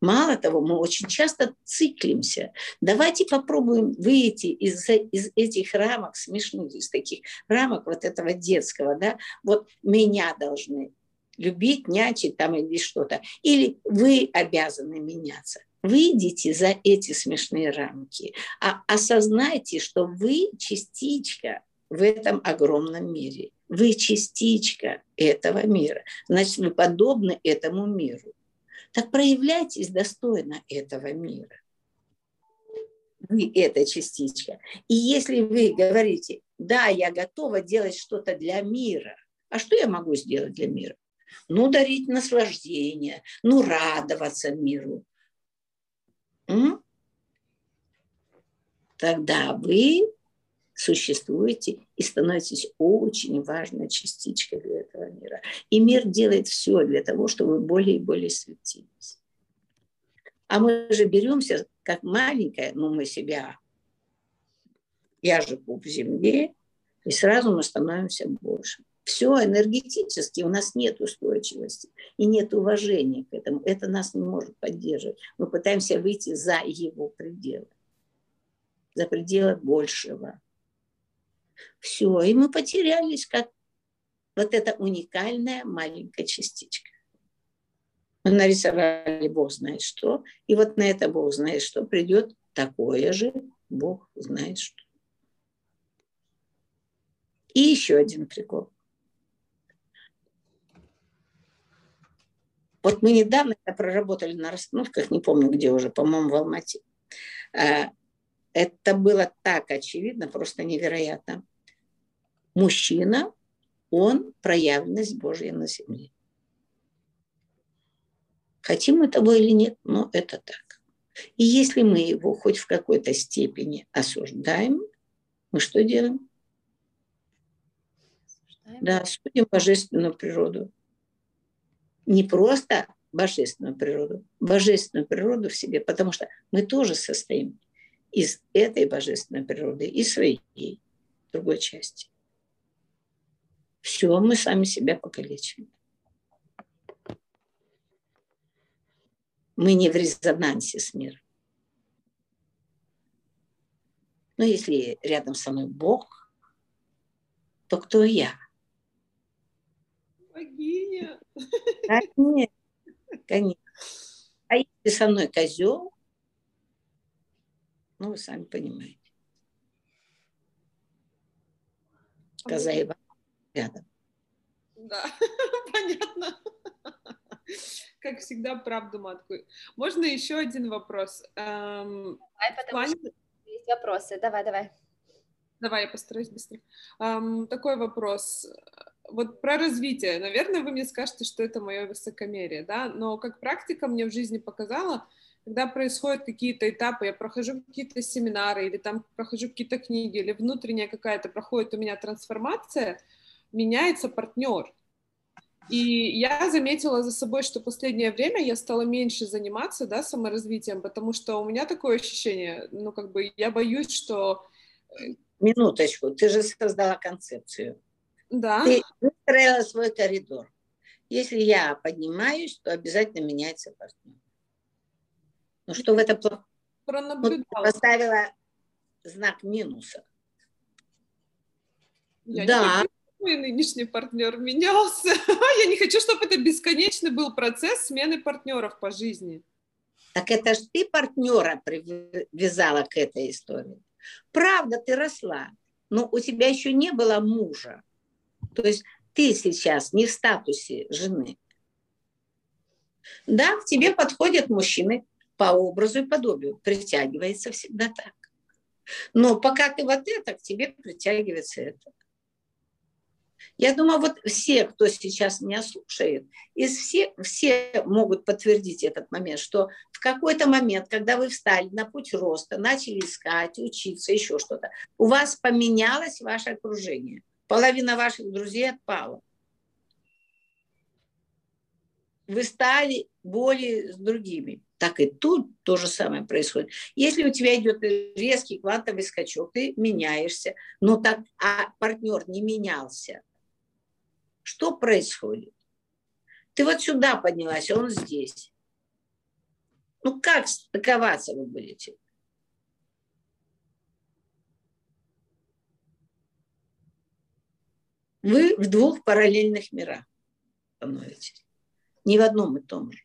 Мало того, мы очень часто циклимся. Давайте попробуем выйти из, из этих рамок смешных, из таких рамок вот этого детского, да, вот меня должны любить, нячить там или что-то. Или вы обязаны меняться. Выйдите за эти смешные рамки, а осознайте, что вы частичка в этом огромном мире. Вы частичка этого мира. Значит, вы подобны этому миру. Так проявляйтесь достойно этого мира. Вы эта частичка. И если вы говорите, да, я готова делать что-то для мира, а что я могу сделать для мира? Ну, дарить наслаждение, ну, радоваться миру. М? Тогда вы существуете и становитесь очень важной частичкой для этого мира. И мир делает все для того, чтобы более и более светились. А мы же беремся как маленькая, ну мы себя, я же пуп земле, и сразу мы становимся больше. Все энергетически, у нас нет устойчивости и нет уважения к этому. Это нас не может поддерживать. Мы пытаемся выйти за его пределы, за пределы большего. Все, и мы потерялись, как вот эта уникальная маленькая частичка. Мы нарисовали Бог знает что, и вот на это Бог знает что придет такое же Бог знает что. И еще один прикол. Вот мы недавно это проработали на расстановках, не помню где уже, по-моему, в Алмате. Э, это было так очевидно, просто невероятно. Мужчина, он проявленность Божья на земле. Хотим мы того или нет, но это так. И если мы его хоть в какой-то степени осуждаем, мы что делаем? Осуждаем. Да, судим божественную природу. Не просто божественную природу, божественную природу в себе, потому что мы тоже состоим из этой божественной природы и своей другой части. Все, мы сами себя покалечим. Мы не в резонансе с миром. Но если рядом со мной Бог, то кто я? Богиня. Конечно. Конечно. А если со мной козел, ну, вы сами понимаете. Коза и рядом. Да, понятно. Как всегда, правду матку. Можно еще один вопрос? Эм, давай, потому плане... что есть вопросы. Давай, давай. Давай, я постараюсь быстро. Эм, такой вопрос. Вот про развитие. Наверное, вы мне скажете, что это мое высокомерие, да? Но как практика мне в жизни показала, когда происходят какие-то этапы, я прохожу какие-то семинары или там прохожу какие-то книги, или внутренняя какая-то проходит у меня трансформация, меняется партнер. И я заметила за собой, что последнее время я стала меньше заниматься, да, саморазвитием, потому что у меня такое ощущение, ну, как бы, я боюсь, что... Э, Минуточку, ты же создала концепцию. Да. Ты выстроила свой коридор. Если я поднимаюсь, то обязательно меняется партнер. Ну что в этом плохо? Пронаблюдала. поставила знак минуса. Я да. Не мой нынешний партнер менялся. Я не хочу, чтобы это бесконечный был процесс смены партнеров по жизни. Так это ж ты партнера привязала к этой истории. Правда, ты росла, но у тебя еще не было мужа. То есть ты сейчас не в статусе жены. Да, к тебе подходят мужчины, по образу и подобию. Притягивается всегда так. Но пока ты вот это, к тебе притягивается это. Я думаю, вот все, кто сейчас меня слушает, из все, все могут подтвердить этот момент, что в какой-то момент, когда вы встали на путь роста, начали искать, учиться, еще что-то, у вас поменялось ваше окружение. Половина ваших друзей отпала. Вы стали более с другими. Так и тут то же самое происходит. Если у тебя идет резкий квантовый скачок, ты меняешься, но так, а партнер не менялся, что происходит? Ты вот сюда поднялась, а он здесь. Ну как стыковаться вы будете? Вы в двух параллельных мирах становитесь. Не в одном и том же.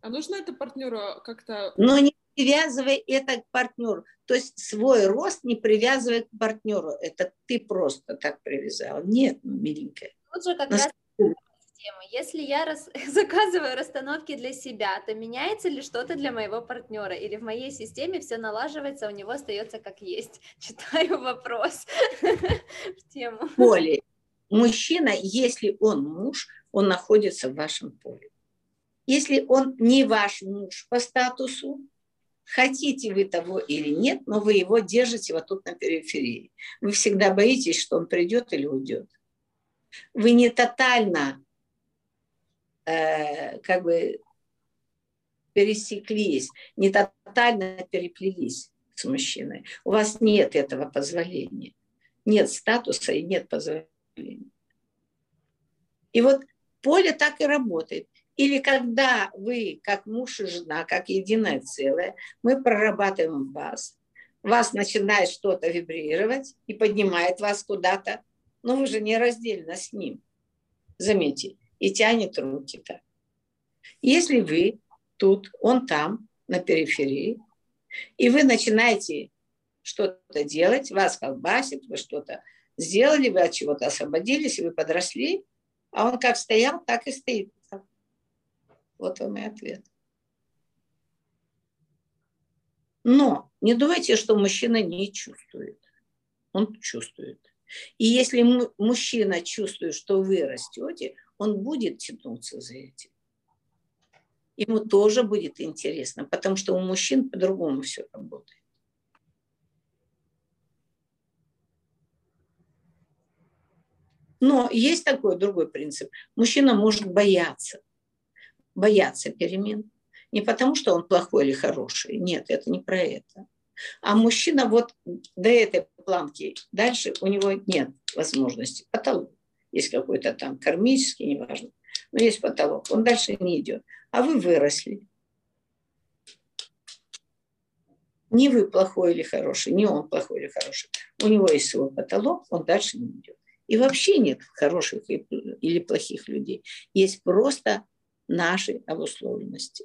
А нужно это партнеру как-то... Но не привязывай это к партнеру. То есть свой рост не привязывай к партнеру. Это ты просто так привязал. Нет, ну, миленькая. Тут же как раз тема. Если я рас... заказываю расстановки для себя, то меняется ли что-то для моего партнера? Или в моей системе все налаживается, а у него остается как есть? Читаю вопрос в тему. Поле. Мужчина, если он муж, он находится в вашем поле. Если он не ваш муж по статусу, хотите вы того или нет, но вы его держите вот тут на периферии. Вы всегда боитесь, что он придет или уйдет. Вы не тотально э, как бы пересеклись, не тотально переплелись с мужчиной. У вас нет этого позволения. Нет статуса и нет позволения. И вот поле так и работает. Или когда вы, как муж и жена, как единое целое, мы прорабатываем вас, вас начинает что-то вибрировать и поднимает вас куда-то, но вы же не раздельно с ним, заметьте, и тянет руки так. Если вы тут, он там, на периферии, и вы начинаете что-то делать, вас колбасит, вы что-то сделали, вы от чего-то освободились, вы подросли, а он как стоял, так и стоит. Вот вам и ответ. Но не думайте, что мужчина не чувствует. Он чувствует. И если мужчина чувствует, что вы растете, он будет тянуться за этим. Ему тоже будет интересно, потому что у мужчин по-другому все работает. Но есть такой другой принцип. Мужчина может бояться боятся перемен. Не потому, что он плохой или хороший. Нет, это не про это. А мужчина вот до этой планки, дальше у него нет возможности. Потолок. Есть какой-то там кармический, неважно. Но есть потолок. Он дальше не идет. А вы выросли. Не вы плохой или хороший, не он плохой или хороший. У него есть свой потолок, он дальше не идет. И вообще нет хороших или плохих людей. Есть просто нашей обусловленности.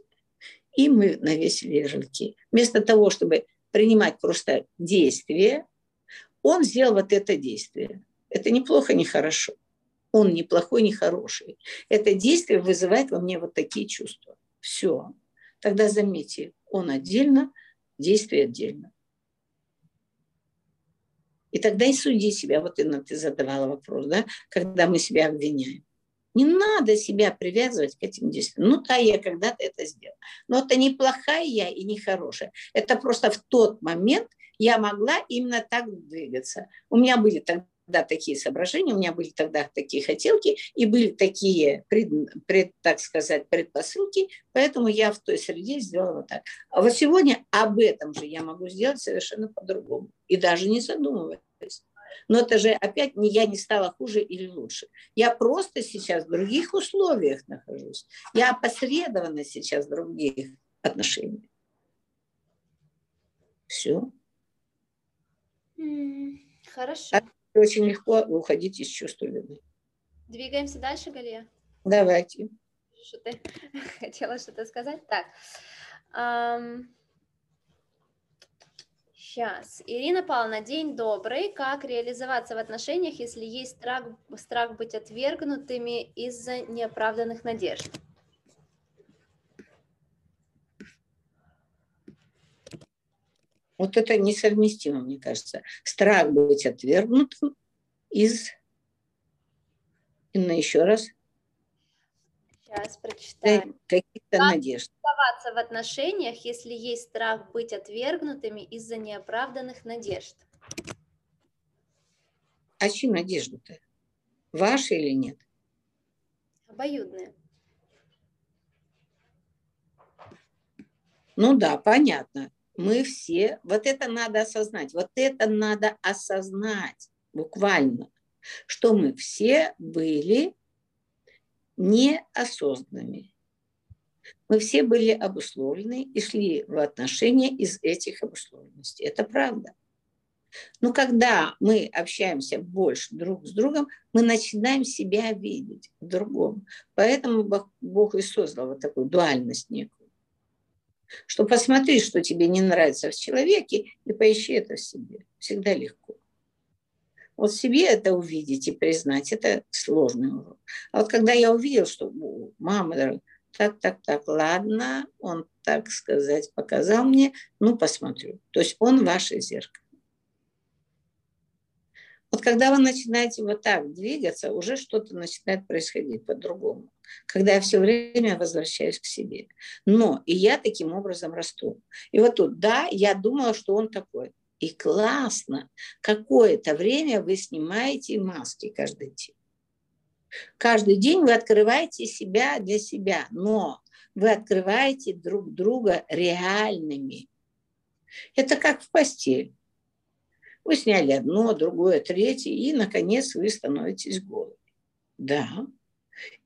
И мы навесили ярлыки. Вместо того, чтобы принимать просто действие, он сделал вот это действие. Это неплохо, не хорошо. Он не плохой, не хороший. Это действие вызывает во мне вот такие чувства. Все. Тогда заметьте, он отдельно, действие отдельно. И тогда и суди себя, вот Инна, ты задавала вопрос, да, когда мы себя обвиняем. Не надо себя привязывать к этим действиям. Ну да, я когда-то это сделала. Но это не плохая я и не хорошая. Это просто в тот момент я могла именно так двигаться. У меня были тогда такие соображения, у меня были тогда такие хотелки и были такие, пред, пред, так сказать, предпосылки, поэтому я в той среде сделала вот так. А вот сегодня об этом же я могу сделать совершенно по-другому и даже не задумываясь. Но это же опять не я не стала хуже или лучше. Я просто сейчас в других условиях нахожусь. Я опосредованно сейчас в других отношениях. Все. Хорошо. Очень легко уходить из чувства вины. Двигаемся дальше, Галия? Давайте. Что ты хотела что-то сказать? Так. Um... Сейчас. Ирина Павловна, день добрый. Как реализоваться в отношениях, если есть страх, страх быть отвергнутыми из-за неоправданных надежд? Вот это несовместимо, мне кажется. Страх быть отвергнутым из... Инна, еще раз. Сейчас прочитаю. Каких-то надежд. оставаться в отношениях, если есть страх быть отвергнутыми из-за неоправданных надежд? А чьи надежды-то? Ваши или нет? Обоюдные. Ну да, понятно. Мы все, вот это надо осознать, вот это надо осознать буквально, что мы все были неосознанными. Мы все были обусловлены и шли в отношения из этих обусловленностей. Это правда. Но когда мы общаемся больше друг с другом, мы начинаем себя видеть в другом. Поэтому Бог, и создал вот такую дуальность некую. Что посмотри, что тебе не нравится в человеке, и поищи это в себе. Всегда легко. Вот себе это увидеть и признать, это сложный урок. А вот когда я увидел, что мама, так, так, так, ладно, он, так сказать, показал мне, ну, посмотрю. То есть он ваше зеркало. Вот когда вы начинаете вот так двигаться, уже что-то начинает происходить по-другому. Когда я все время возвращаюсь к себе. Но и я таким образом расту. И вот тут, да, я думала, что он такой. И классно. Какое-то время вы снимаете маски каждый день. Каждый день вы открываете себя для себя, но вы открываете друг друга реальными. Это как в постель. Вы сняли одно, другое, третье, и, наконец, вы становитесь голыми. Да.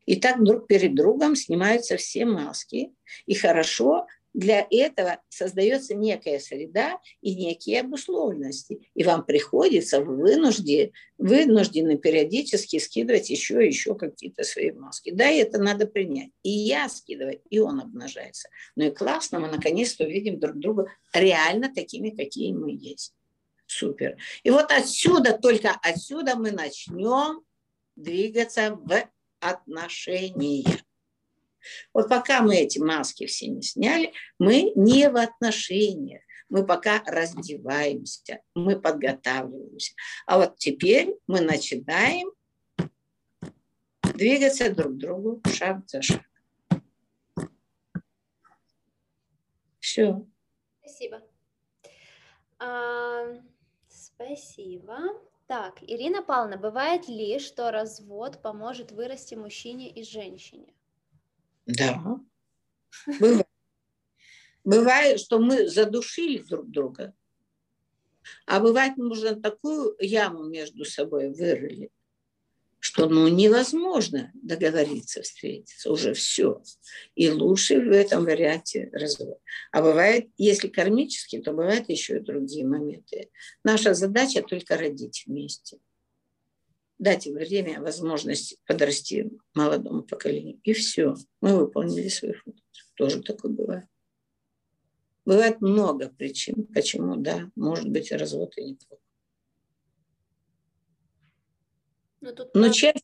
И так друг перед другом снимаются все маски. И хорошо, для этого создается некая среда и некие обусловленности. И вам приходится вынуждены, вынуждены периодически скидывать еще и еще какие-то свои маски. Да, и это надо принять. И я скидываю, и он обнажается. Ну и классно, мы наконец-то увидим друг друга реально такими, какие мы есть. Супер. И вот отсюда, только отсюда мы начнем двигаться в отношения. Вот пока мы эти маски все не сняли, мы не в отношениях. Мы пока раздеваемся, мы подготавливаемся. А вот теперь мы начинаем двигаться друг к другу шаг за шагом. Все. Спасибо. Спасибо. Так, Ирина Павловна, бывает ли, что развод поможет вырасти мужчине и женщине? Да, бывает. Бывает, что мы задушили друг друга, а бывает, нужно такую яму между собой вырыли, что ну, невозможно договориться, встретиться, уже все. И лучше в этом варианте развод. А бывает, если кармически, то бывают еще и другие моменты. Наша задача только родить вместе дать время, возможность подрасти молодому поколению. И все, мы выполнили свою функцию. Тоже такое бывает. Бывает много причин, почему, да, может быть, развод и неплохо. Но, ну, тут Но чаще,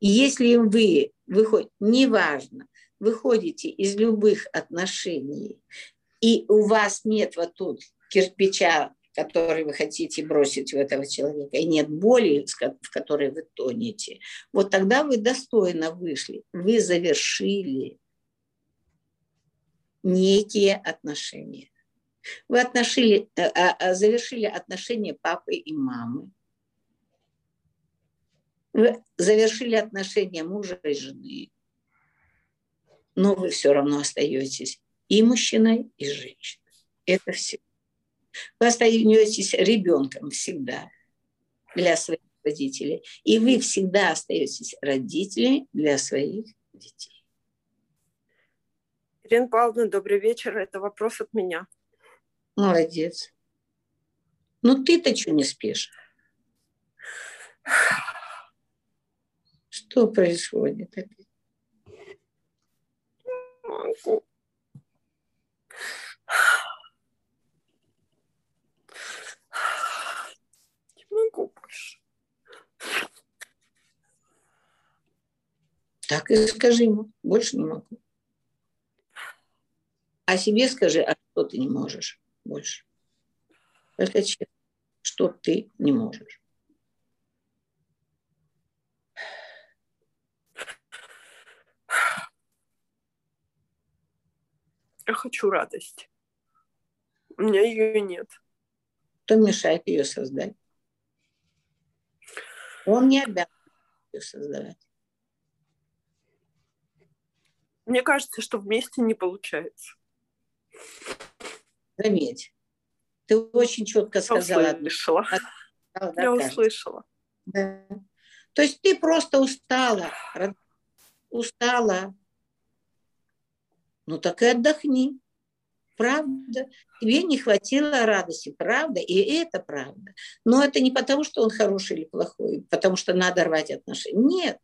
если вы выходите, неважно, выходите из любых отношений, и у вас нет вот тут кирпича который вы хотите бросить в этого человека, и нет боли, в которой вы тонете, вот тогда вы достойно вышли, вы завершили некие отношения. Вы отношили, э, а, а, завершили отношения папы и мамы. Вы завершили отношения мужа и жены. Но вы все равно остаетесь и мужчиной, и женщиной. Это все. Вы остаетесь ребенком всегда для своих родителей. И вы всегда остаетесь родителями для своих детей. Ирина Павловна, добрый вечер. Это вопрос от меня. Молодец. Ну ты-то что не спишь? Что происходит опять? Могу. могу больше. Так и скажи ему, больше не могу. А себе скажи, а что ты не можешь больше? Только честно, что ты не можешь. Я хочу радость. У меня ее нет. Кто мешает ее создать? Он не обязан ее создавать. Мне кажется, что вместе не получается. Заметь, ты очень четко сказала. Я услышала. Я услышала. Да. То есть ты просто устала. Устала. Ну так и отдохни. Правда. Тебе не хватило радости. Правда. И это правда. Но это не потому, что он хороший или плохой. Потому что надо рвать отношения. Нет.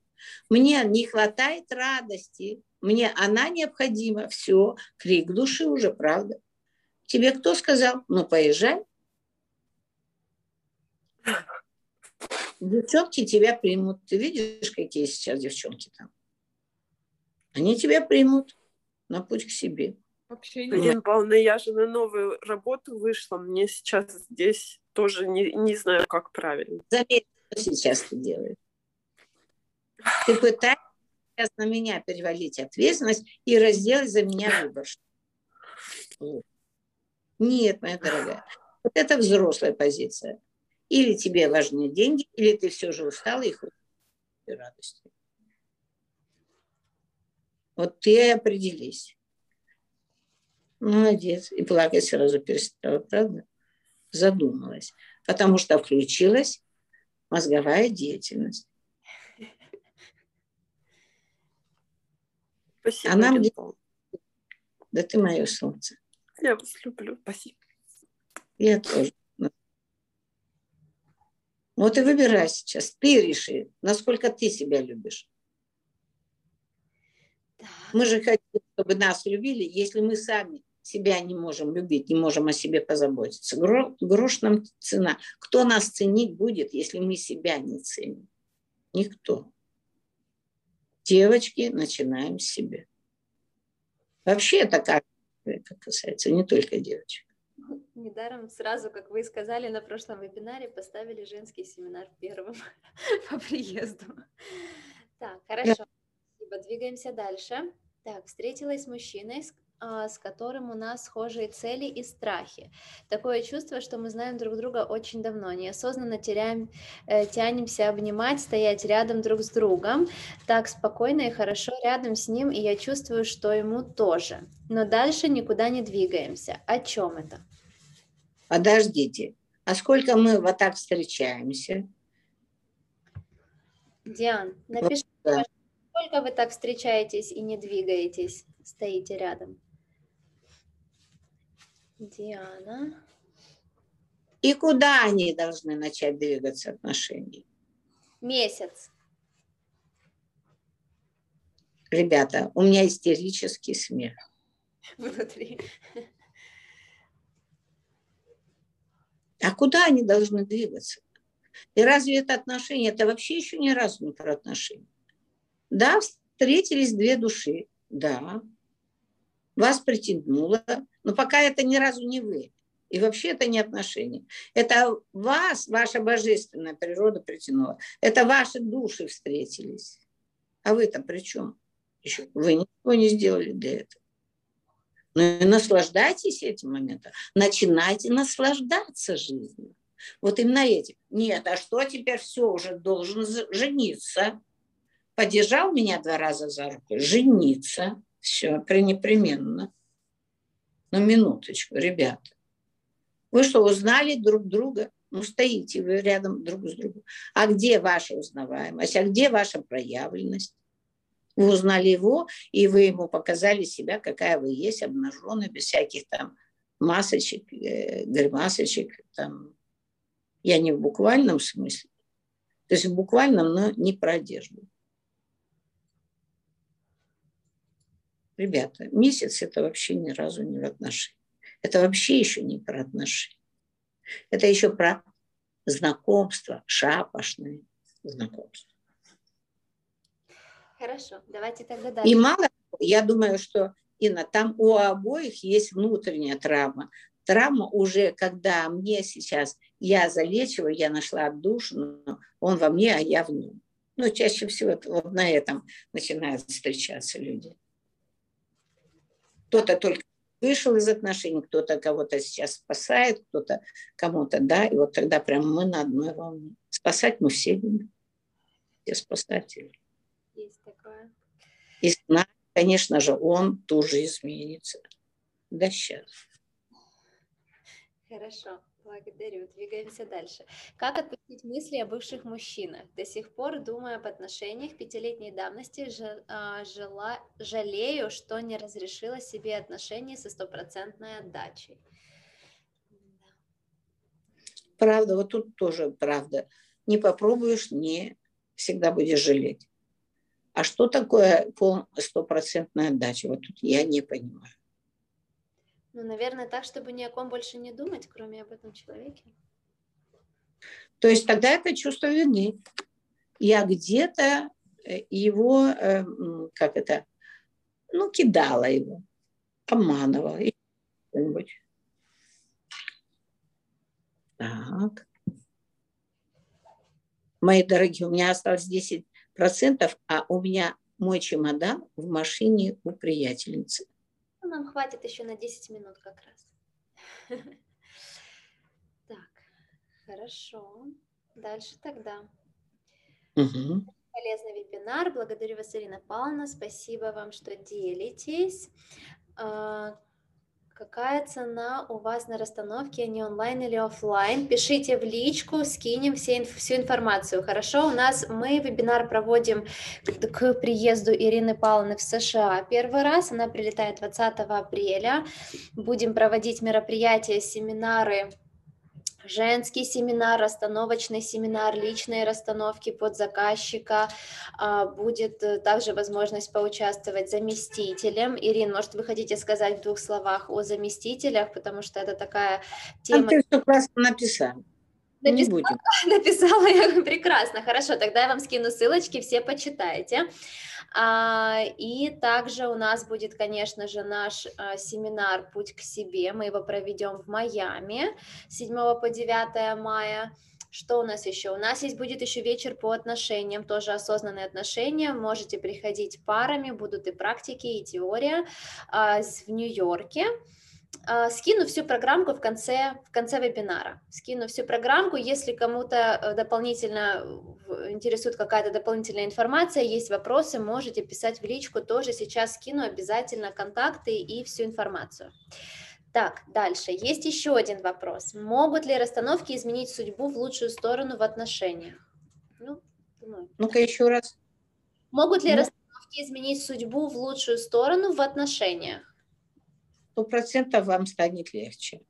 Мне не хватает радости. Мне она необходима. Все. Крик души уже, правда. Тебе кто сказал? Ну, поезжай. Девчонки тебя примут. Ты видишь, какие сейчас девчонки там? Они тебя примут на путь к себе. Вообще Ирина Павловна, я же на новую работу вышла. Мне сейчас здесь тоже не, не знаю, как правильно. Заметь, что сейчас ты делаешь. Ты пытаешься сейчас на меня перевалить ответственность и разделать за меня выбор. Нет, моя дорогая. Вот это взрослая позиция. Или тебе важны деньги, или ты все же устала и хочешь радости. Вот ты определись. Молодец. И плакать сразу перестала, правда? Задумалась. Потому что включилась мозговая деятельность. Спасибо. Она мне... Да ты мое солнце. Я вас люблю. Спасибо. Я тоже. Вот и выбирай сейчас. Ты реши, насколько ты себя любишь. Мы же хотим, чтобы нас любили, если мы сами себя не можем любить, не можем о себе позаботиться. Грош нам цена. Кто нас ценить будет, если мы себя не ценим? Никто. Девочки, начинаем с себя. Вообще это как это касается не только девочек. Недаром сразу, как вы сказали на прошлом вебинаре, поставили женский семинар первым по приезду. Так, хорошо. Спасибо. Двигаемся дальше. Так, встретилась с мужчиной, а, с которым у нас схожие цели и страхи. Такое чувство, что мы знаем друг друга очень давно, неосознанно теряем, э, тянемся обнимать, стоять рядом друг с другом, так спокойно и хорошо рядом с ним, и я чувствую, что ему тоже. Но дальше никуда не двигаемся. О чем это? Подождите, а сколько мы вот так встречаемся? Диан, напишите, вот, да. Сколько вы так встречаетесь и не двигаетесь, стоите рядом? Диана. И куда они должны начать двигаться отношения? Месяц. Ребята, у меня истерический смех. Внутри. А куда они должны двигаться? И разве это отношения? Это вообще еще ни разу не про отношения. Да, встретились две души, да, вас притянуло, но пока это ни разу не вы. И вообще это не отношения. Это вас, ваша божественная природа притянула. Это ваши души встретились. А вы-то при чем? Еще вы ничего не сделали для этого. Ну и наслаждайтесь этим моментом. Начинайте наслаждаться жизнью. Вот именно этим. Нет, а что теперь все, уже должен жениться. Поддержал меня два раза за руку. Жениться. Все, пренепременно. Но минуточку, ребята. Вы что, узнали друг друга? Ну, стоите вы рядом друг с другом. А где ваша узнаваемость? А где ваша проявленность? Вы узнали его, и вы ему показали себя, какая вы есть, обнаженная, без всяких там масочек, э, гримасочек. Там. Я не в буквальном смысле. То есть в буквальном, но не про одежду. Ребята, месяц это вообще ни разу не в отношении. Это вообще еще не про отношения. Это еще про знакомство, шапошное знакомство. Хорошо, давайте тогда дальше. И мало, я думаю, что, Инна, там у обоих есть внутренняя травма. травма уже, когда мне сейчас, я залечиваю, я нашла отдушину, он во мне, а я в нем. Но чаще всего вот на этом начинают встречаться люди. Кто-то только вышел из отношений, кто-то кого-то сейчас спасает, кто-то кому-то, да, и вот тогда прям мы на одной волне. Спасать мы все любим. Все спасатели. Есть такое. И знать, конечно же, он тоже изменится. Да сейчас. Хорошо. Благодарю. Двигаемся дальше. Как отпустить мысли о бывших мужчинах? До сих пор, думая об отношениях пятилетней давности, а, жила, жалею, что не разрешила себе отношения со стопроцентной отдачей. Правда, вот тут тоже правда. Не попробуешь, не всегда будешь жалеть. А что такое стопроцентная отдача? Вот тут я не понимаю. Ну, наверное, так, чтобы ни о ком больше не думать, кроме об этом человеке. То есть тогда это чувство вины. Я где-то э, его, э, как это, ну, кидала его, обманывала. Так. Мои дорогие, у меня осталось 10%, а у меня мой чемодан в машине у приятельницы. Нам хватит еще на 10 минут как раз. Так, хорошо. Дальше тогда. Угу. Полезный вебинар. Благодарю вас, Ирина Павловна. Спасибо вам, что делитесь. А, Какая цена у вас на расстановке, они онлайн или офлайн? Пишите в личку, скинем все, всю информацию. Хорошо, у нас мы вебинар проводим к, к приезду Ирины Павловны в США первый раз. Она прилетает 20 апреля. Будем проводить мероприятия, семинары женский семинар, расстановочный семинар, личные расстановки под заказчика. А, будет э, также возможность поучаствовать заместителем. Ирин, может, вы хотите сказать в двух словах о заместителях, потому что это такая тема... Там ты все классно написал. Написала, не будем. Написала я прекрасно. Хорошо, тогда я вам скину ссылочки, все почитайте. А, и также у нас будет, конечно же, наш а, семинар «Путь к себе». Мы его проведем в Майами с 7 по 9 мая. Что у нас еще? У нас есть будет еще вечер по отношениям, тоже осознанные отношения. Можете приходить парами, будут и практики, и теория а, в Нью-Йорке. А, скину всю программку в конце, в конце вебинара. Скину всю программку. Если кому-то э, дополнительно интересует какая-то дополнительная информация, есть вопросы, можете писать в личку. Тоже сейчас скину обязательно контакты и всю информацию. Так, дальше. Есть еще один вопрос. Могут ли расстановки изменить судьбу в лучшую сторону в отношениях? Ну, Ну-ка еще раз. Могут ли ну... расстановки изменить судьбу в лучшую сторону в отношениях? Сто процентов вам станет легче.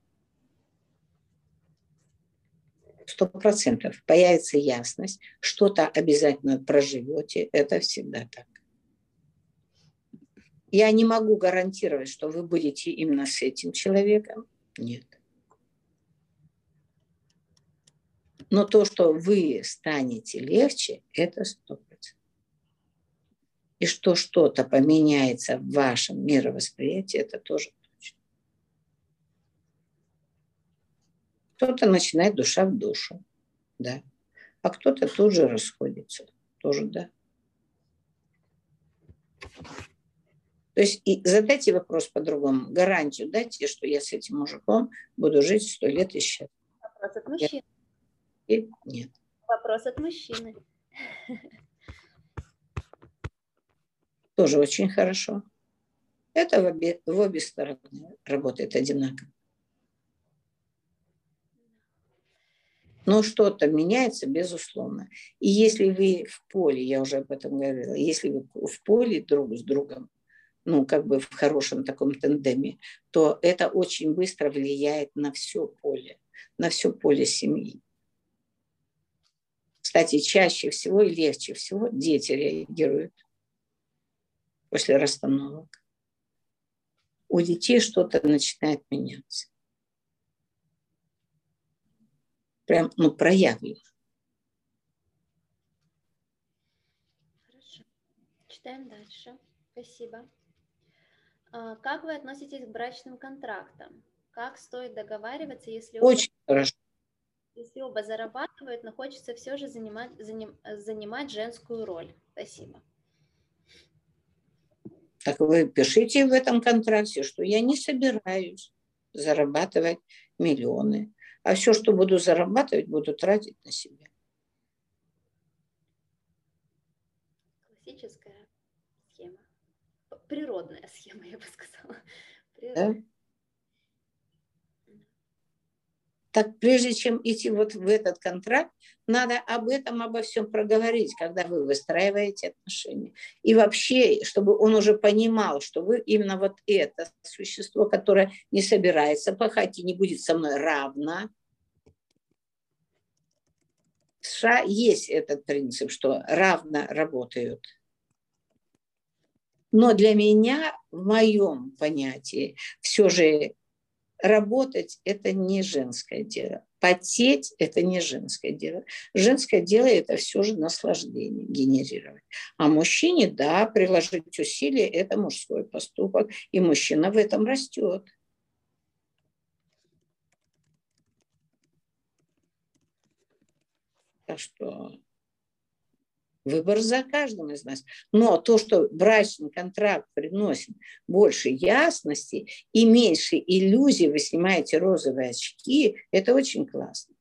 Сто процентов появится ясность, что-то обязательно проживете, это всегда так. Я не могу гарантировать, что вы будете именно с этим человеком. Нет. Но то, что вы станете легче, это сто процентов. И что что-то поменяется в вашем мировосприятии, это тоже Кто-то начинает душа в душу, да. А кто-то тут же расходится, тоже, да. То есть и задайте вопрос по-другому. Гарантию дайте, что я с этим мужиком буду жить сто лет и. Вопрос от мужчины. И нет. Вопрос от мужчины. Тоже очень хорошо. Это в обе, в обе стороны работает одинаково. Но что-то меняется, безусловно. И если вы в поле, я уже об этом говорила, если вы в поле друг с другом, ну, как бы в хорошем таком тандеме, то это очень быстро влияет на все поле, на все поле семьи. Кстати, чаще всего и легче всего дети реагируют после расстановок. У детей что-то начинает меняться. Прям, ну, проявлено. Хорошо. Читаем дальше. Спасибо. А как вы относитесь к брачным контрактам? Как стоит договариваться, если Очень оба, хорошо. если оба зарабатывают, но хочется все же занимать, заним, занимать женскую роль? Спасибо. Так вы пишите в этом контракте, что я не собираюсь зарабатывать миллионы, а все, что буду зарабатывать, буду тратить на себя. Классическая схема. Природная схема, я бы сказала. Да? Так прежде чем идти вот в этот контракт, надо об этом, обо всем проговорить, когда вы выстраиваете отношения. И вообще, чтобы он уже понимал, что вы именно вот это существо, которое не собирается пахать и не будет со мной равно. В США есть этот принцип, что равно работают. Но для меня, в моем понятии, все же работать – это не женское дело. Потеть – это не женское дело. Женское дело – это все же наслаждение генерировать. А мужчине, да, приложить усилия – это мужской поступок, и мужчина в этом растет. Так что Выбор за каждым из нас. Но то, что брачный контракт приносит больше ясности и меньше иллюзий, вы снимаете розовые очки, это очень классно.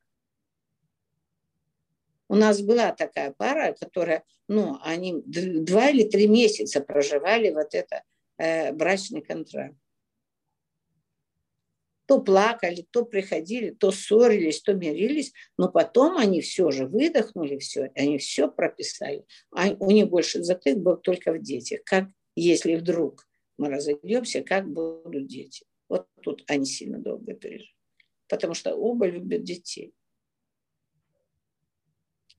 У нас была такая пара, которая, ну, они два или три месяца проживали вот это э, брачный контракт то плакали, то приходили, то ссорились, то мирились, но потом они все же выдохнули все, они все прописали. А у них больше затык был только в детях. Как если вдруг мы разойдемся, как будут дети? Вот тут они сильно долго пережили. Потому что оба любят детей.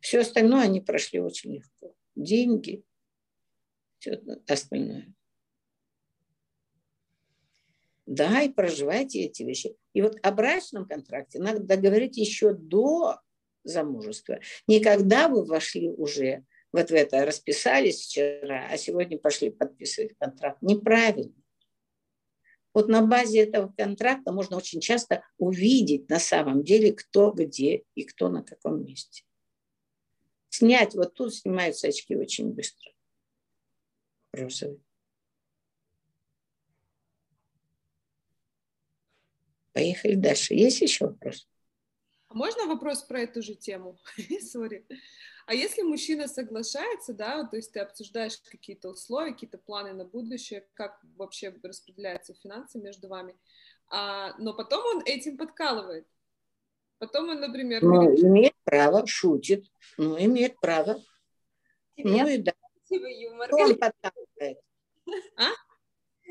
Все остальное они прошли очень легко. Деньги, все остальное. Да, и проживайте эти вещи. И вот о брачном контракте надо договорить еще до замужества. Никогда вы вошли уже вот в это, расписались вчера, а сегодня пошли подписывать контракт. Неправильно. Вот на базе этого контракта можно очень часто увидеть на самом деле, кто где и кто на каком месте. Снять, вот тут снимаются очки очень быстро. Розовые. Поехали дальше. Есть еще вопрос? А можно вопрос про эту же тему? Сори. А если мужчина соглашается, да, то есть ты обсуждаешь какие-то условия, какие-то планы на будущее, как вообще распределяются финансы между вами, а, но потом он этим подкалывает. Потом он, например... Ну, говорит, имеет право, шутит, ну, имеет право. Ну и да. Юмор. Он подкалывает. А?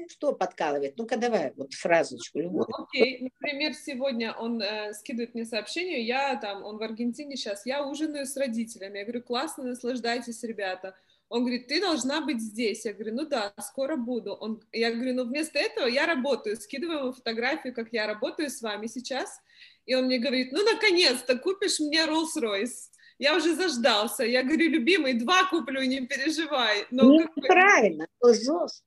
Что подкалывает? Ну-ка давай, вот фразочку любую. Ну, окей, например, сегодня он э, скидывает мне сообщение, я там, он в Аргентине сейчас, я ужинаю с родителями, я говорю, классно, наслаждайтесь, ребята. Он говорит, ты должна быть здесь. Я говорю, ну да, скоро буду. Он, я говорю, ну вместо этого я работаю. Скидываю ему фотографию, как я работаю с вами сейчас. И он мне говорит, ну наконец-то купишь мне Rolls-Royce. Я уже заждался. Я говорю, любимый, два куплю, не переживай. Но ну, как правильно, лжешь.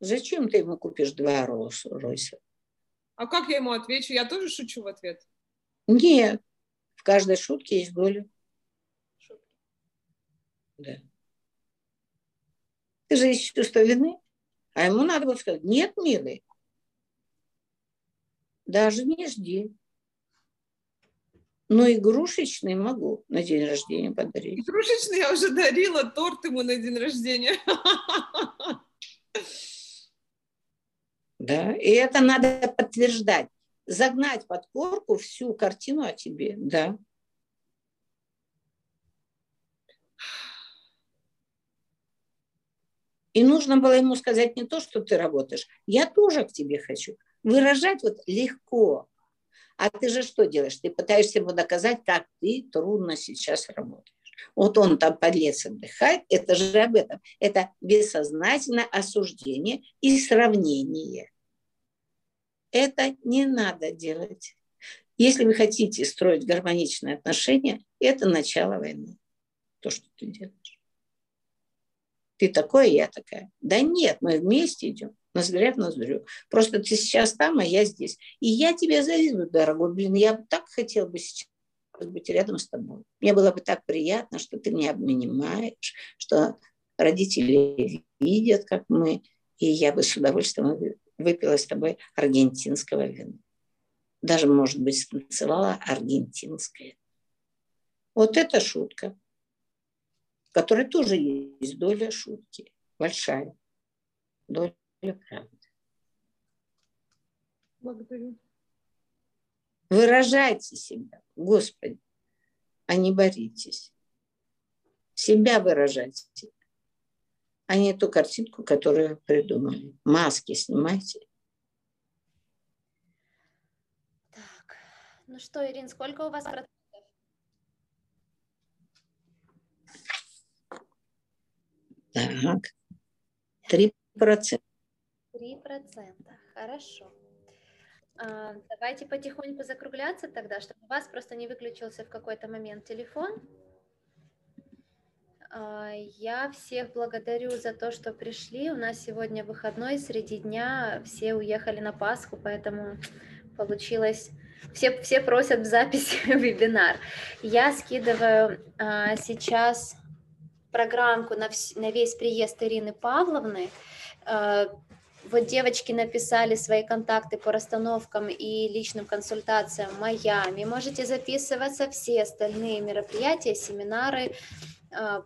Зачем ты ему купишь два Ройса? А как я ему отвечу? Я тоже шучу в ответ? Нет. В каждой шутке есть доля. Шутки. Да. Ты же есть чувство вины. А ему надо было сказать, нет, милый, даже не жди. Но игрушечный могу на день рождения подарить. Игрушечный я уже дарила торт ему на день рождения. Да? И это надо подтверждать. Загнать под корку всю картину о тебе. Да. И нужно было ему сказать не то, что ты работаешь. Я тоже к тебе хочу. Выражать вот легко. А ты же что делаешь? Ты пытаешься ему доказать, как ты трудно сейчас работаешь. Вот он там подлец отдыхает, это же об этом. Это бессознательное осуждение и сравнение. Это не надо делать. Если вы хотите строить гармоничные отношения, это начало войны. То, что ты делаешь. Ты такой, я такая. Да нет, мы вместе идем. Ноздря в ноздрю. Просто ты сейчас там, а я здесь. И я тебе завидую, дорогой. Блин, я так хотела бы сейчас быть рядом с тобой. Мне было бы так приятно, что ты меня обнимаешь, что родители видят, как мы, и я бы с удовольствием выпила с тобой аргентинского вина. Даже, может быть, станцевала аргентинское. Вот это шутка, в которой тоже есть доля шутки, большая доля правды. Благодарю. Выражайте себя, Господи, а не боритесь. Себя выражайте, а не ту картинку, которую придумали. Маски снимайте. Так, ну что, Ирин, сколько у вас процентов? Так, три процента. Три процента, хорошо. А, давайте потихоньку закругляться тогда, чтобы у вас просто не выключился в какой-то момент телефон. А, я всех благодарю за то, что пришли. У нас сегодня выходной, среди дня все уехали на Пасху, поэтому получилось... Все, все просят в запись вебинар. Я скидываю а, сейчас программку на, вс- на весь приезд Ирины Павловны. Вот девочки написали свои контакты по расстановкам и личным консультациям в Майами. Можете записываться все остальные мероприятия, семинары а,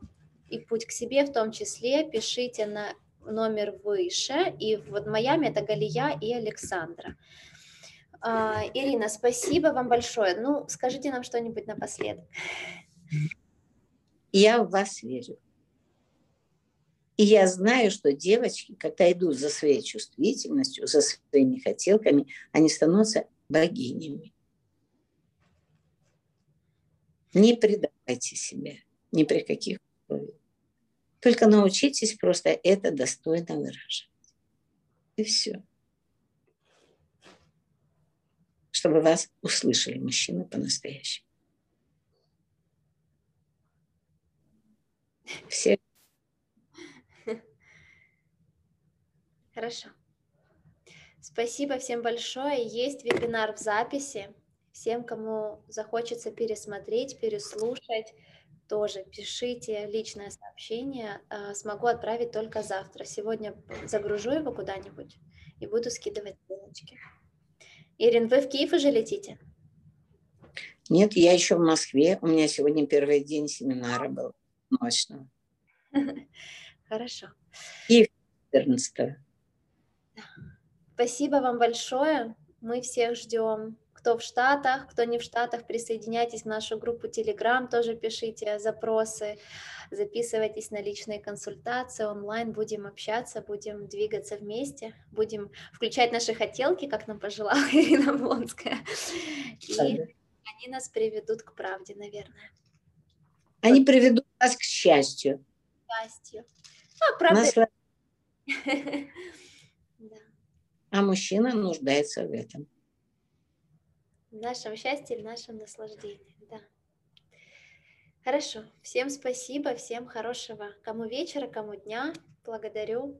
и путь к себе в том числе. Пишите на номер выше. И вот в Майами это Галия и Александра. А, Ирина, спасибо вам большое. Ну, скажите нам что-нибудь напоследок. Я в вас верю. И я знаю, что девочки, когда идут за своей чувствительностью, за своими хотелками, они становятся богинями. Не предавайте себя ни при каких условиях. Только научитесь просто это достойно выражать. И все. Чтобы вас услышали мужчины по-настоящему. Все Хорошо. Спасибо всем большое. Есть вебинар в записи. Всем, кому захочется пересмотреть, переслушать, тоже пишите личное сообщение. А, Смогу отправить только завтра. Сегодня загружу его куда-нибудь и буду скидывать ссылочки. Ирин, вы в Киев уже летите? Нет, я еще в Москве. У меня сегодня первый день семинара был ночного. Хорошо. И 14 Спасибо вам большое. Мы всех ждем. Кто в Штатах, кто не в Штатах, присоединяйтесь в нашу группу Telegram, тоже пишите запросы, записывайтесь на личные консультации онлайн, будем общаться, будем двигаться вместе, будем включать наши хотелки, как нам пожелала Ирина Блонская. И они нас приведут к правде, наверное. Они приведут нас к счастью. Счастью. А, правда... Насла- Да. А мужчина нуждается в этом. В нашем счастье, в нашем наслаждении, да. Хорошо. Всем спасибо, всем хорошего кому вечера, кому дня. Благодарю.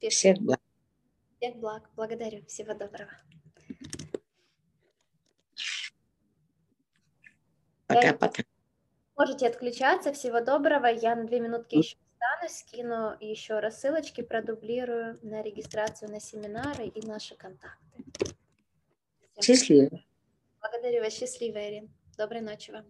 Пишите. Всех благ. Всех благ. Благодарю. Всего доброго. Пока-пока. Можете отключаться. Всего доброго. Я на две минутки еще останусь, скину еще рассылочки, продублирую на регистрацию на семинары и наши контакты. Всем Счастливо. Благодарю вас. Счастливо, Ирин. Доброй ночи вам.